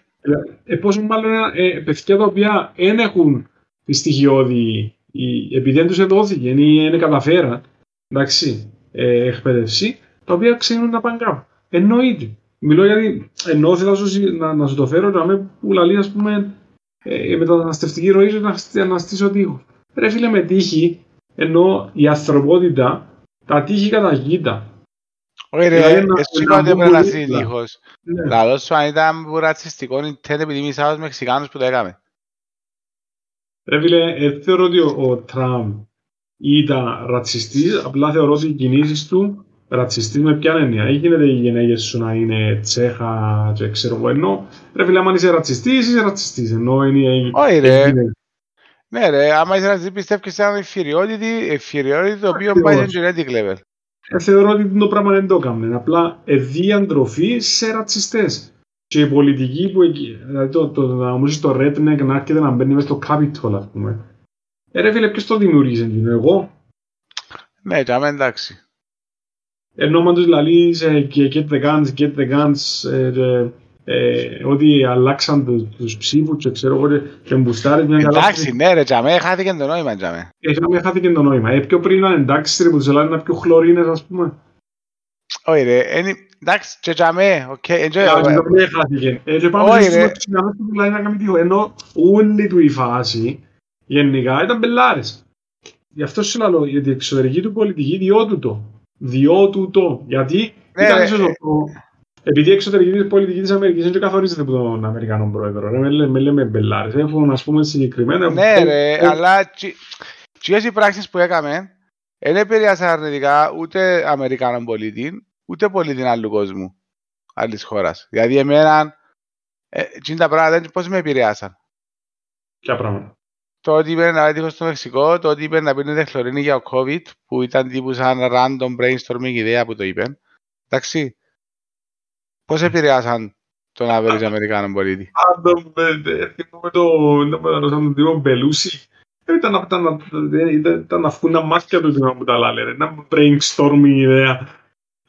Speaker 3: Ε, πόσο μάλλον ε, παιδιά τα οποία δεν έχουν τη στοιχειώδη, η, επειδή δεν τους εδόθηκε ή δεν καταφέραν, εντάξει, ε, εκπαίδευση, τα οποία ξέρουν να πάνε κάπου. Εννοείται. Μιλώ γιατί ενώ θέλω να σου, να, να σου το φέρω να με που λαλεί, ας πούμε, ε, μεταναστευτική ροή να, να στήσω τείχος. Ρε φίλε με τύχη, ενώ η ανθρωπότητα τα τύχη καταγείται.
Speaker 1: Όχι ρε,
Speaker 3: Δηλαδή, να-
Speaker 1: εσύ
Speaker 3: να
Speaker 1: είπατε
Speaker 3: μπουν
Speaker 1: πρέπει να
Speaker 3: πολύ
Speaker 1: είσαι
Speaker 3: δίπλα.
Speaker 1: τείχος.
Speaker 3: Ναι.
Speaker 1: Λαλό σου αν ήταν που ρατσιστικό intent επειδή μισά τους Μεξικάνους που το έκαμε.
Speaker 3: Ρε φίλε, ε, θεωρώ ότι ο, ο Τραμπ ήταν ρατσιστής, απλά θεωρώ ότι οι κινήσεις του ρατσιστής με ποια έννοια. Ή γίνεται οι γυναίκες σου να είναι τσέχα και ξέρω εγώ ενώ. Ρε φίλε, άμα είσαι ρατσιστής, είσαι ρατσιστής. Ενώ είναι...
Speaker 1: Όχι ρε,
Speaker 3: είναι-
Speaker 1: ναι ρε, άμα είσαι ρατσιστής πιστεύεις σε ένα inferiority, inferiority το οποίο
Speaker 3: Ακριβώς.
Speaker 1: πάει σε genetic level.
Speaker 3: Ε, θεωρώ ότι το πράγμα δεν το έκαμε. Απλά διαντροφή σε ρατσιστές. Και η πολιτική που εκεί, δηλαδή το, το, να νομίζεις το redneck να έρχεται να μπαίνει μέσα στο Capitol, ας πούμε. Ε, ρε φίλε, ποιος το δημιουργήσε, εκείνο, εγώ;
Speaker 1: Ναι, και άμα εντάξει.
Speaker 3: Ενώ με τους λαλείς ε, και get the guns, get the guns, ε, και, ε, ότι αλλάξαν τους, τους ψήφους και ξέρω εγώ και- και μπουστάρεις μια καλά.
Speaker 1: Εντάξει, ναι ρε, τζαμέ, χάθηκε το νόημα τζαμέ.
Speaker 3: Είχαμε χάθηκε το νόημα. Ε, πιο πριν ήταν εντάξει ρε που τους λένε να πιω χλωρίνες ας πούμε.
Speaker 1: Όχι ρε, είναι- εντάξει, και τζαμέ, οκ, enjoy.
Speaker 3: Ε, αλλά το πριν χάθηκε. Ε, και πάμε
Speaker 1: Όχι,
Speaker 3: στους
Speaker 1: ρε.
Speaker 3: Μεξικανούς που μιλάνε να κάνει τύχο. Ενώ όλη του η φάση γενικά ήταν μπελάρες. Γι' αυτό σου λέω, γιατί η εξωτερική του πολιτική διότου το. Διότου το. Γιατί
Speaker 1: Ναι,
Speaker 3: ήταν
Speaker 1: ρε,
Speaker 3: ίσως
Speaker 1: ε.
Speaker 3: το- επειδή η εξωτερική της πολιτική της Αμερικής δεν καθορίζεται από τον Αμερικανό πρόεδρο. Ρε, με λέμε, με λέμε μπελάρες. Έχουν ας πούμε συγκεκριμένα...
Speaker 1: Ναι
Speaker 3: έχουν-
Speaker 1: ρε,
Speaker 3: έχουν-
Speaker 1: αλλά τσι- τσιές οι πράξεις που έκαμε δεν επηρεάσαν αρνητικά ούτε Αμερικάνων πολίτη, ούτε πολίτη άλλου κόσμου, άλλης χώρας. Δηλαδή εμένα, ε, τσιν τα πράγματα δεν πώς με επηρεάσαν;
Speaker 3: Ποια πράγματα;
Speaker 1: Το ότι είπε να έτυχε στο Μεξικό, το ότι είπε να πίνετε χλωρίνη για ο COVID, που ήταν τύπου σαν random brainstorming ιδέα που το είπε. Εντάξει. Πώς επηρεάσαν τον average Αμερικάνων πολίτη;
Speaker 3: Αν το ε, θυμούμε το το τον τύπο Μπελούση. Ε, Ήταν να- ήταν να- ήταν- ήταν να βγουν τα μάτια του τύπου που τα λάλε. ρε. Ένα brainstorming ιδέα.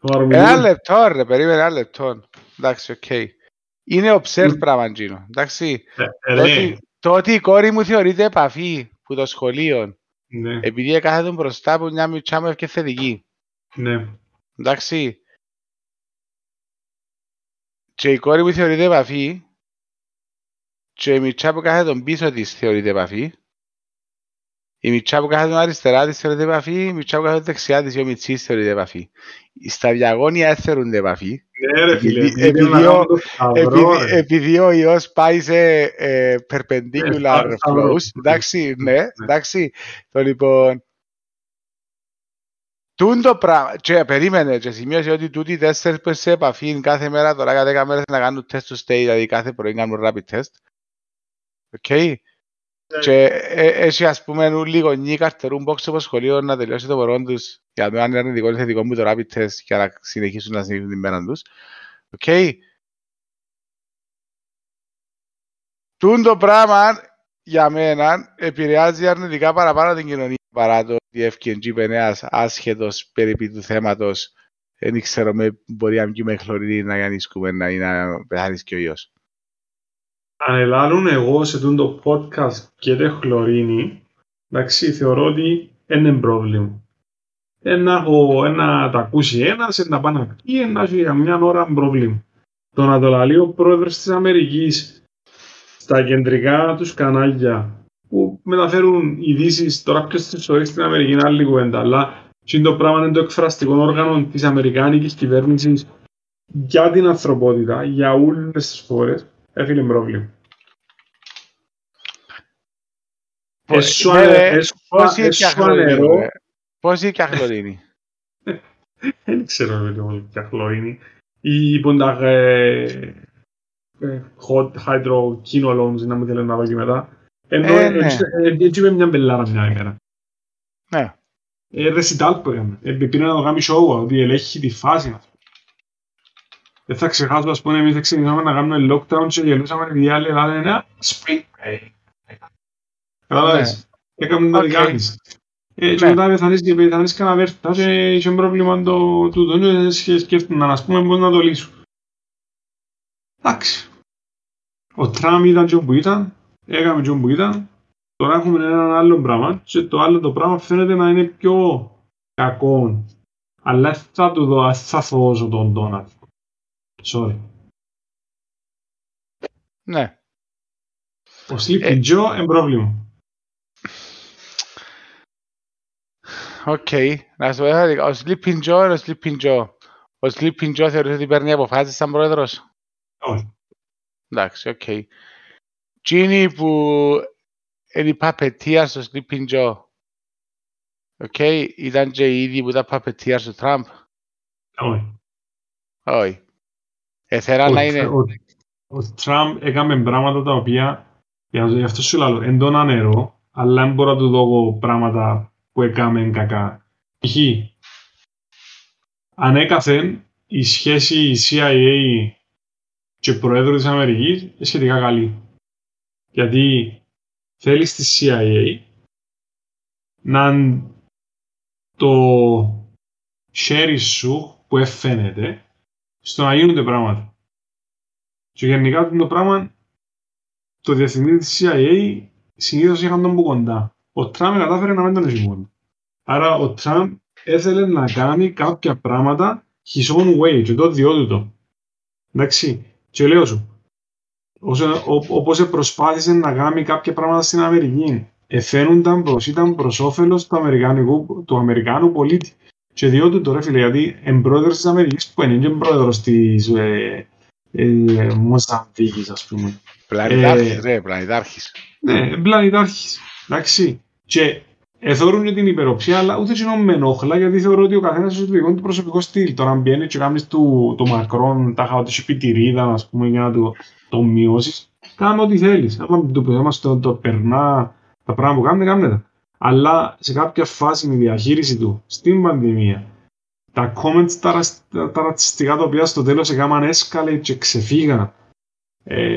Speaker 3: Το αρμονικό.
Speaker 1: Ένα λεπτό ρε, περίμενε ένα λεπτό. Εντάξει, οκ. Είναι observed πράγμα Τζίνο. Εντάξει.
Speaker 3: Ε,
Speaker 1: Το
Speaker 3: ρε.
Speaker 1: ότι, το ότι η κόρη μου θεωρείται επαφή που το σχολείο,
Speaker 3: Ναι,
Speaker 1: επειδή έκαθεται μπροστά από μια μητσά μου ευκαιθετική.
Speaker 3: ναι.
Speaker 1: Εντάξει. Και η κόρη μου θεωρείται επαφή και η μητσά που κάθεται τον πίσω της θεωρείται επαφή. Η μητσά που κάθεται τον αριστερά της θεωρείται επαφή, η μητσά που κάθεται δεξιά της ή ο μητσής θεωρείται επαφή. Στα διαγώνια δεν θεωρούνται επαφή.
Speaker 3: Ναι, ρε φίλε.
Speaker 1: Επειδή-
Speaker 3: επειδή
Speaker 1: επειδή
Speaker 3: να
Speaker 1: ο-
Speaker 3: κάνω το σταυρό,
Speaker 1: Επειδή,
Speaker 3: ρε.
Speaker 1: επειδή ο ιός πάει σε ε, perpendicular
Speaker 3: Ε, σταυρό.
Speaker 1: flows, εντάξει, ναι,
Speaker 3: Ναι.
Speaker 1: εντάξει, το λοιπόν, Τούν το πράγμα, και περίμενε και σημείωσε ότι τούτοι οι τέσσερις που είναι σε επαφή κάθε μέρα τώρα κάθε δέκα μέρες να κάνουν test to stay, δηλαδή κάθε πρωί κάνουν rapid test. Οκ. Και ε, έχει ας πούμε όλοι γονείς καρτερούν box από σχολείο να τελειώσει το μωρό τους για να δουν αν είναι αρνητικό ή θετικό με το rapid test για να συνεχίσουν να συνεχίσουν την μέρα τους. Οκ. Τούν το πράγμα για μένα επηρεάζει αρνητικά παραπάνω την κοινωνία παρά το ότι έφυγε είπε νέας άσχετος περί του θέματος δεν ξέρω με μπορεί να βγει με χλωρίδι να γιανίσκουμε να, ή να πεθάνεις και ο ιός.
Speaker 3: Αν ελάλουν εγώ σε τούν το podcast και δεν χλωρίνει, εντάξει, θεωρώ ότι δεν είναι πρόβλημα. Ένα, έχω, ένα τα ακούσει ένας, ένα πάει να πει, ένα έχει για μια ώρα πρόβλημα. Το να το λαλεί ο πρόεδρος της Αμερικής στα κεντρικά τους κανάλια που μεταφέρουν ειδήσεις τώρα ποιος τις ιστορίες στην Αμερική είναι άλλη κουβέντα, αλλά είναι το πράγμα είναι το εκφραστικό όργανο της Αμερικάνικης κυβέρνησης για την ανθρωπότητα, για όλες τις χώρες, έφυγε πρόβλημα. Έσου
Speaker 1: Ναι,
Speaker 3: ανε-
Speaker 1: ρε,
Speaker 3: έσου-
Speaker 1: Πώς ήρθε
Speaker 3: έσου ανερό.
Speaker 1: αχλωρίνη, Πώς ήρθε αχλωρίνη. *laughs*
Speaker 3: Δεν ξέρω με το ποια χλωρίνη. Ή πόντα ε, ε, hot hydroquinolones να μου θέλουν να δω και μετά. Ενώ
Speaker 1: Ε, ναι.
Speaker 3: έτσι- ε, έτσι είπε μια μπελάρα μια ημέρα.
Speaker 1: Ναι.
Speaker 3: Ε, ρεσιτάλ που έκαμε. Ε, πήρε να το κάνει show, ότι ελέγχει τη φάση. Δεν θα ξεχάσω, ας πούμε, εμείς θα ξεκινήσουμε να κάνουμε lockdown και γελούσαμε επειδή οι άλλοι λένε ένα spring break. Κατάλαβες. Έκαμε το
Speaker 1: Ναι. Οκ.
Speaker 3: δικάνεις. Ε, και
Speaker 1: Ναι.
Speaker 3: μετά πεθανείς και πεθανείς κανένα βέρτα και είχε πρόβλημα το τούτο και σκέφτονταν, ας πούμε, πώς να το λύσουν. Εντάξει. Ο Τραμπ ήταν και όπου ήταν, έκαμε και όπου ήταν, Τώρα έχουμε έναν άλλο πράγμα και το άλλο το πράγμα φαίνεται να είναι πιο κακό. Αλλά θα του δω, θα δώσω τον Ντόναλτ. Sorry.
Speaker 1: Ναι.
Speaker 3: Ο Sleepy
Speaker 1: Ε.
Speaker 3: Joe είναι πρόβλημα.
Speaker 1: Οκ. Να σου πω διαφορετικά. Ο Sleeping Joe είναι ο Sleeping Joe. Ο Sleeping Joe θεωρείς ότι παίρνει αποφάσεις σαν πρόεδρος.
Speaker 3: Όχι.
Speaker 1: Εντάξει, οκ. Τζίνι που είναι η παπετία στο Sleeping Joe. Οκ. Ήταν και οι ίδιοι που ήταν παπετία στο Τραμπ.
Speaker 3: Όχι.
Speaker 1: Όχι. Ε, θέλω να
Speaker 3: Ο-
Speaker 1: είναι...
Speaker 3: ο- Ο Τραμπ έκαμε πράγματα τα οποία, για γι' αυτό σου λέω, εντόνα νερό, αλλά δεν μπορώ να του δω πράγματα που έκαμε κακά. Π.χ. ανέκαθεν η σχέση CIA και Προέδρου της Αμερικής είναι σχετικά καλή. Γιατί θέλεις στη CIA να το χέρι σου που εφαίνεται στο να γίνονται πράγματα. Και γενικά το πράγμα το διευθυντή της CIA συνήθως είχαν τον που κοντά. Ο Τραμπ κατάφερε να μην τον έχει μόνο. Άρα ο Τραμπ έθελε να κάνει κάποια πράγματα his own way και το διόδου το. Εντάξει. Και λέω σου, όσο, ό, όπως προσπάθησε να κάνει κάποια πράγματα στην Αμερική, εφαίνονταν προς, ήταν προς όφελος του Αμερικανικού, του Αμερικάνου πολίτη. Και διότι τώρα φίλε, γιατί είναι πρόεδρος της Αμερικής που είναι και πρόεδρος της ε, ε, Μοζαμβίκης ας πούμε.
Speaker 1: Πλανητάρχης,
Speaker 3: Ε,
Speaker 1: ρε, πλανητάρχης.
Speaker 3: Ναι, πλανητάρχης. Εντάξει. Και εθώρουν και την υπεροψία, αλλά ούτε και με ενόχλα, γιατί θεωρώ ότι ο καθένας έχει το δικό του προσωπικό στυλ. Τώρα αν μπαίνει και κάνεις του, το μακρόν, τα χαότι σου πιτηρίδα, ας πούμε, για να το, το μειώσεις, κάνε ό,τι θέλεις. Άμα το, άμα στο, το περνά τα πράγματα που κάνετε, κάνετε τα. Αλλά σε κάποια φάση με διαχείριση του, στην πανδημία, τα comments τα, ρασ- τα, τα ρατσιστικά τα οποία στο τέλος έκαναν έσκαλε και ξεφύγαν. Ε,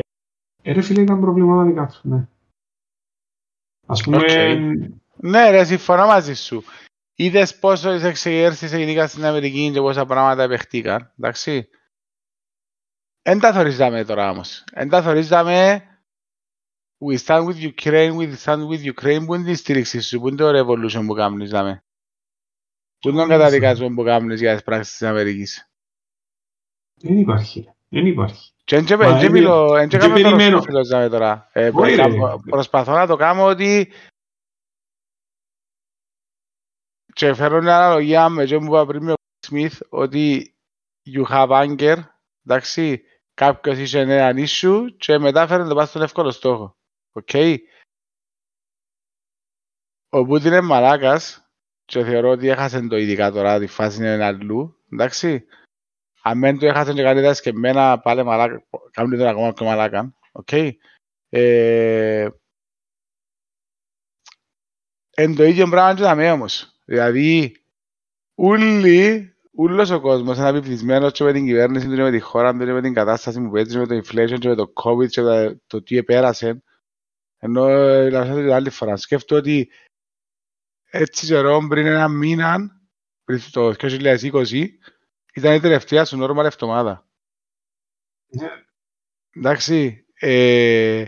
Speaker 3: ε, ρε φίλε, ήταν προβλήματα δικά τους, ναι. Ας πούμε,
Speaker 1: Οκ. Ναι, ρε, συμφωνώ μαζί σου. Είδες πόσο τις εξεγέρσεις έγιναν στην Αμερική και πόσα πράγματα επαιχτήκαν, εντάξει. Εν τα θωρείς δαμέ τώρα όμως. Εν τα θωρείς δαμέ We stand with Ukraine, we stand with Ukraine, που είναι η στήριξη σου, που είναι το revolution που κάνεις, δαμέ. Πού είναι τον καταδικασμό που κάνεις για τις πράξεις της Αμερικής.
Speaker 3: δεν υπάρχει. Δεν υπάρχει.
Speaker 1: Και εν και-
Speaker 3: Μα
Speaker 1: εν και
Speaker 3: είναι-
Speaker 1: μιλώ, εν και
Speaker 3: και
Speaker 1: κάνω το
Speaker 3: περιμένω.
Speaker 1: ρωσόφιλος, δάμε τώρα. Ε,
Speaker 3: Όχι, ρε.
Speaker 1: κάνω- Προσπαθώ να το κάνω ότι και φέρω μια αναλογία με αυτό που είπα πριν με ο Smith ότι you have anger, εντάξει, κάποιος είχε έναν issue και μετά φέρνει το πας στον εύκολο στόχο. Οκ. Ο Πούτιν είναι μαλάκας και θεωρώ ότι έχασε το ειδικά τώρα, τη φάση είναι αλλού, εντάξει. Αν δεν το έχασε και καλύτερα και εμένα πάλι μαλάκα, κάνουν τον ακόμα πιο μαλάκα, οκ. Ε, Εν το ίδιο πράγμα και δαμέ όμως. Δηλαδή, ούλοι, ούλος ο κόσμος είναι απηυδισμένος και με την κυβέρνηση του και με τη χώρα του και με την κατάσταση που παίζει, με το inflation και με το COVID και με το τι επέρασε. Ενώ, ε, λάθος την άλλη φορά, σκέφτομαι ότι έτσι καιρό πριν ένα μήνα, πριν το 2020, ήταν η τελευταία σου normal εβδομάδα.
Speaker 3: Ναι.
Speaker 1: Εντάξει, ε,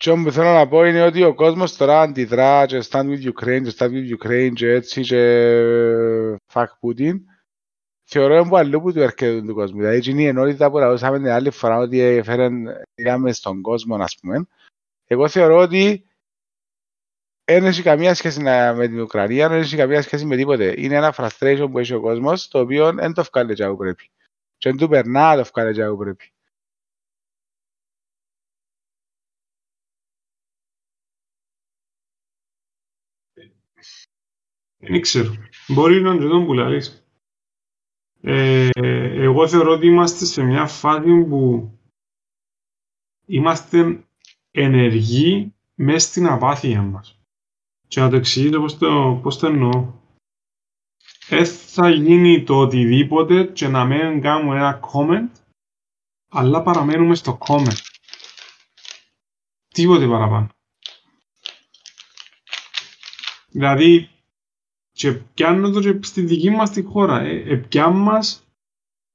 Speaker 1: και όμως που θέλω να πω είναι ότι ο κόσμος τώρα αντιδρά και stand with Ukraine και stand with Ukraine και έτσι και fuck Putin θεωρώ είναι που αλλού που του έρχεται του κόσμου. Δηλαδή είναι η ενότητα που λαούσαμε την άλλη φορά ότι έφεραν είδαμε στον κόσμο ας πούμε. Εγώ θεωρώ ότι δεν έχει καμία σχέση να- με την Ουκρανία, δεν έχει καμία σχέση με τίποτε. Είναι ένα frustration που έχει ο κόσμος το οποίο δεν το βγάλει και όπου πρέπει. Και δεν του περνά το βγάλει και όπου πρέπει.
Speaker 3: Δεν ξέρω. Μπορεί να είναι και τον που λαλείς. Ε, εγώ θεωρώ ότι είμαστε σε μια φάση που είμαστε ενεργοί μέσα στην απάθεια μας. Και να το εξηγήσω πώς το, πώς το εννοώ. Δεν θα γίνει το οτιδήποτε και να μην κάνουμε ένα comment, αλλά παραμένουμε στο comment. Τίποτε παραπάνω. Δηλαδή, και πιάνω το και στη δική μας τη χώρα. Ε, ε, πιάνουν μας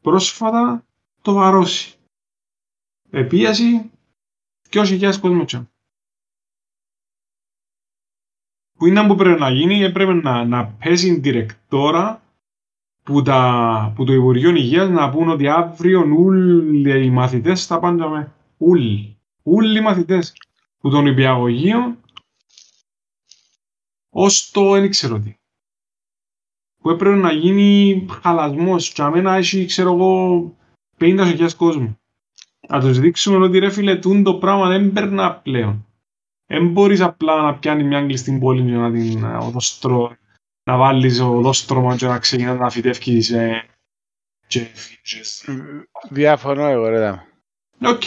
Speaker 3: πρόσφατα το βαρόσι. Επίαση και όσοι χιλιάδες κόσμο τσάν. Που είναι που πρέπει να γίνει, έπρεπε να, να πέσει direct τώρα που, τα, που το Υπουργείο Υγείας να πούν ότι αύριο όλοι οι μαθητές θα πάνε με. Όλοι. Όλοι οι μαθητές. Που των υπηαγωγείων ως το δεν ξέρω τι. Που έπρεπε να γίνει χαλασμός. Και αμένα έχει, ξέρω εγώ, 50.000 κόσμο. Να τους δείξουμε ότι ρε φίλε, το πράγμα δεν περνά πλέον. Δεν μπορείς απλά να πιάνει μια κλειστή πόλη και να την οδοστρώ, να βάλεις οδόστρωμα και να ξεκινάς να φυτεύκεις ε, και φύγες.
Speaker 1: Διαφωνώ εγώ ρε δάμε.
Speaker 3: Οκ.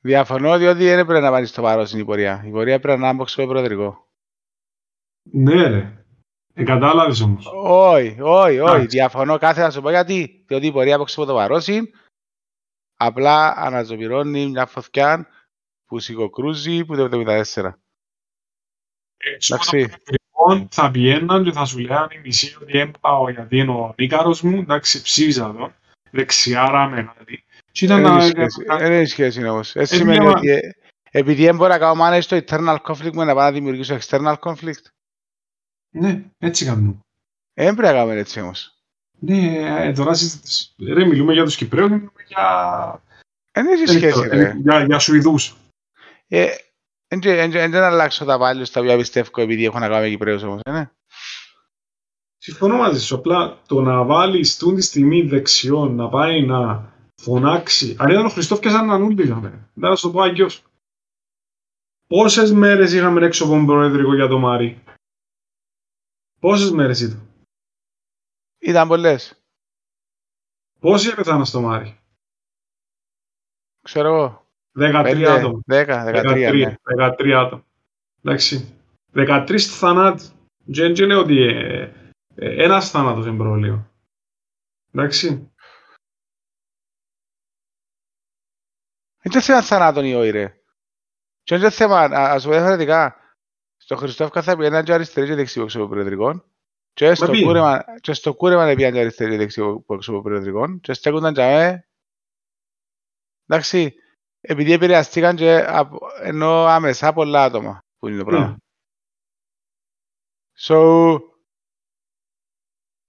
Speaker 1: Διαφωνώ διότι δεν πρέπει να βάλεις στο παρόν η πορεία. Η πορεία πρέπει να είναι στο προεδρικό.
Speaker 3: Ναι ρε. Ε, κατάλαβες όμως.
Speaker 1: Όχι, όχι, όχι.
Speaker 3: Εντάξει.
Speaker 1: Διαφωνώ κάθε να σου πω γιατί. Διότι η πορεία από το παρόσιν απλά αναζωπηρώνει μια φωτιά που σηκοκρούζει που το 74.
Speaker 3: Έτσι,
Speaker 1: Εντάξει.
Speaker 3: Λοιπόν, θα πιέναν και θα σου λέγανε οι μισοί ότι έμπαω γιατί είναι ο νίκαρος μου, εντάξει, ψήφισα εδώ, δεξιάρα μεγάλη. Και ήταν
Speaker 1: Δεν
Speaker 3: να...
Speaker 1: έχει σχέση- δεν έχει σχέση όμως. Έτσι
Speaker 3: Ε,
Speaker 1: σημαίνει
Speaker 3: μια-
Speaker 1: ότι ε, επειδή δεν μπορώ να κάνω manage το internal conflict μου να πάω να δημιουργήσω external conflict.
Speaker 3: Ναι, έτσι κάνουν.
Speaker 1: Ε, Δεν πρέπει να κάνουμε έτσι όμως.
Speaker 3: Ναι, ε, τώρα συζητήσεις. Ρε, μιλούμε για τους Κυπρέους, μιλούμε για...
Speaker 1: Δεν έχει
Speaker 3: δεν
Speaker 1: σχέση
Speaker 3: ξέρω,
Speaker 1: ρε.
Speaker 3: Για, για Σουηδούς.
Speaker 1: Ε, Δεν αλλάξω τα value στα οποία πιστεύω επειδή έχω να κάνω με Κυπρέους όμως. ε, ναι.
Speaker 3: Συμφωνώ μαζί σου. Απλά το να βάλεις τούν τη στιγμή δεξιόν να πάει να φωνάξει. Αν ήταν ο Χριστόφ και σαν να νουλπίζαμε. Δεν θα σου το πω αγγιός. Πόσες μέρες είχαμε έξω από τον Προεδρικό για το Μάρι; Πόσες μέρες ήταν;
Speaker 1: Ήταν πολλές.
Speaker 3: Πόσοι έπεθαναν στο Μάρι;
Speaker 1: Ξέρω εγώ.
Speaker 3: 13
Speaker 1: Πέντε,
Speaker 3: άτομα.
Speaker 1: δέκα, δεκατρία.
Speaker 3: 13,
Speaker 1: ναι.
Speaker 3: 13 άτομα. Εντάξει. 13 θανάτοι. Δεν δεν λέω ότι ε, ε, ένας θάνατος είναι πρόβλημα. Εντάξει.
Speaker 1: Είναι και θέμα θανάτων ή όχι ρε. Και είναι και θέμα, α- ας πω διαφορετικά, στο Χριστόφκα θα πήγαιναν και αριστεροί και δεξιοί από προεδρικών και στο
Speaker 3: πήγαινε.
Speaker 1: κούρεμα, και στο κούρεμα να πήγαιναν και αριστεροί και δεξιοί από προεδρικών και στέκονταν και αμέ. Εντάξει, επειδή επηρεαστήκαν και από, ενώ άμεσα πολλά άτομα που είναι το πράγμα.
Speaker 3: Ναι.
Speaker 1: So,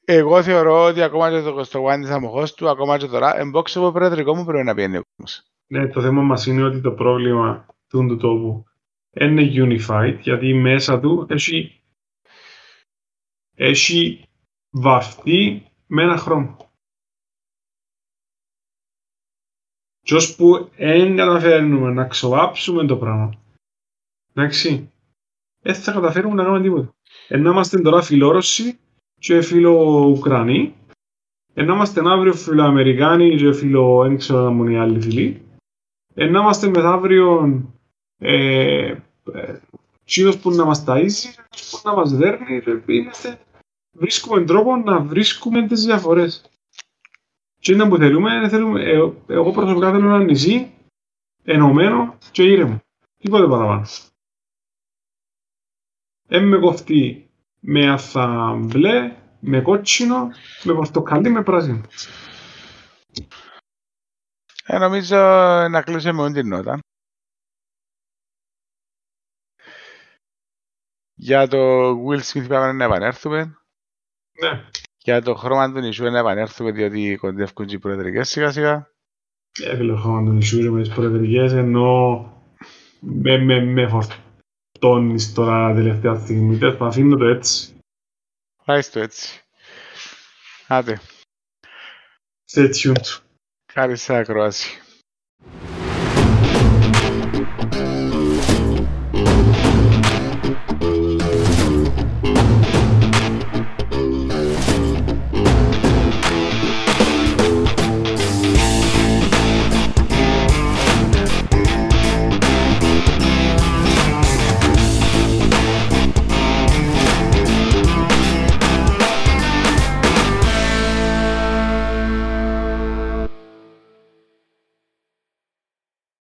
Speaker 1: εγώ θεωρώ ότι ακόμα και το στο One της αμοχώς του, ακόμα και τώρα, εμπόξε από προεδρικό μου πρέπει να πιένει ο κόσμος.
Speaker 3: Ναι, το θέμα μας είναι ότι το πρόβλημα του του τόπου είναι unified, γιατί μέσα του έχει, έχει βαφτεί με ένα χρώμα. Και ώσπου δεν καταφέρνουμε να ξοβάψουμε το πράγμα, εντάξει, δεν θα καταφέρουμε να κάνουμε τίποτα. Εν να είμαστε τώρα φιλόρωσοι και φιλο-Ουκρανοί, εν να είμαστε αύριο φιλοαμερικάνοι και φιλο... δεν ξέρω να μου είναι οι άλλοι φίλοι, εν να είμαστε μεθαύριο ε, ε, τσίνος που να μας ταΐζει, τσίνος που να μας δέρνει, και είμαστε, βρίσκουμε τρόπο να βρίσκουμε τις διαφορές. Και είναι που θέλουμε, θέλουμε ε, εγώ προσωπικά θέλω ένα νησί ενωμένο και ήρεμο. Τίποτε παραπάνω. Εν με κοφτεί με αθα μπλε, με κότσινο, με πορτοκαλί, με πράσινο.
Speaker 1: Ε, νομίζω να κλείσουμε με την νότα. Για το Will Smith πάμε να επανέλθουμε.
Speaker 3: Ναι.
Speaker 1: Για το χρώμα του νησιού να επανέλθουμε διότι κοντεύκουν και οι προεδρικές σιγά σιγά.
Speaker 3: Έφυγε ο χώμα του νησιού με τις προεδρικές ενώ με, με, με φορτώνεις τώρα τελευταία στιγμή. Τέλος πάντων, αφήνω το έτσι.
Speaker 1: Πάει στο έτσι. Άντε,
Speaker 3: Stay tuned.
Speaker 1: χάρη σε ακρόαση.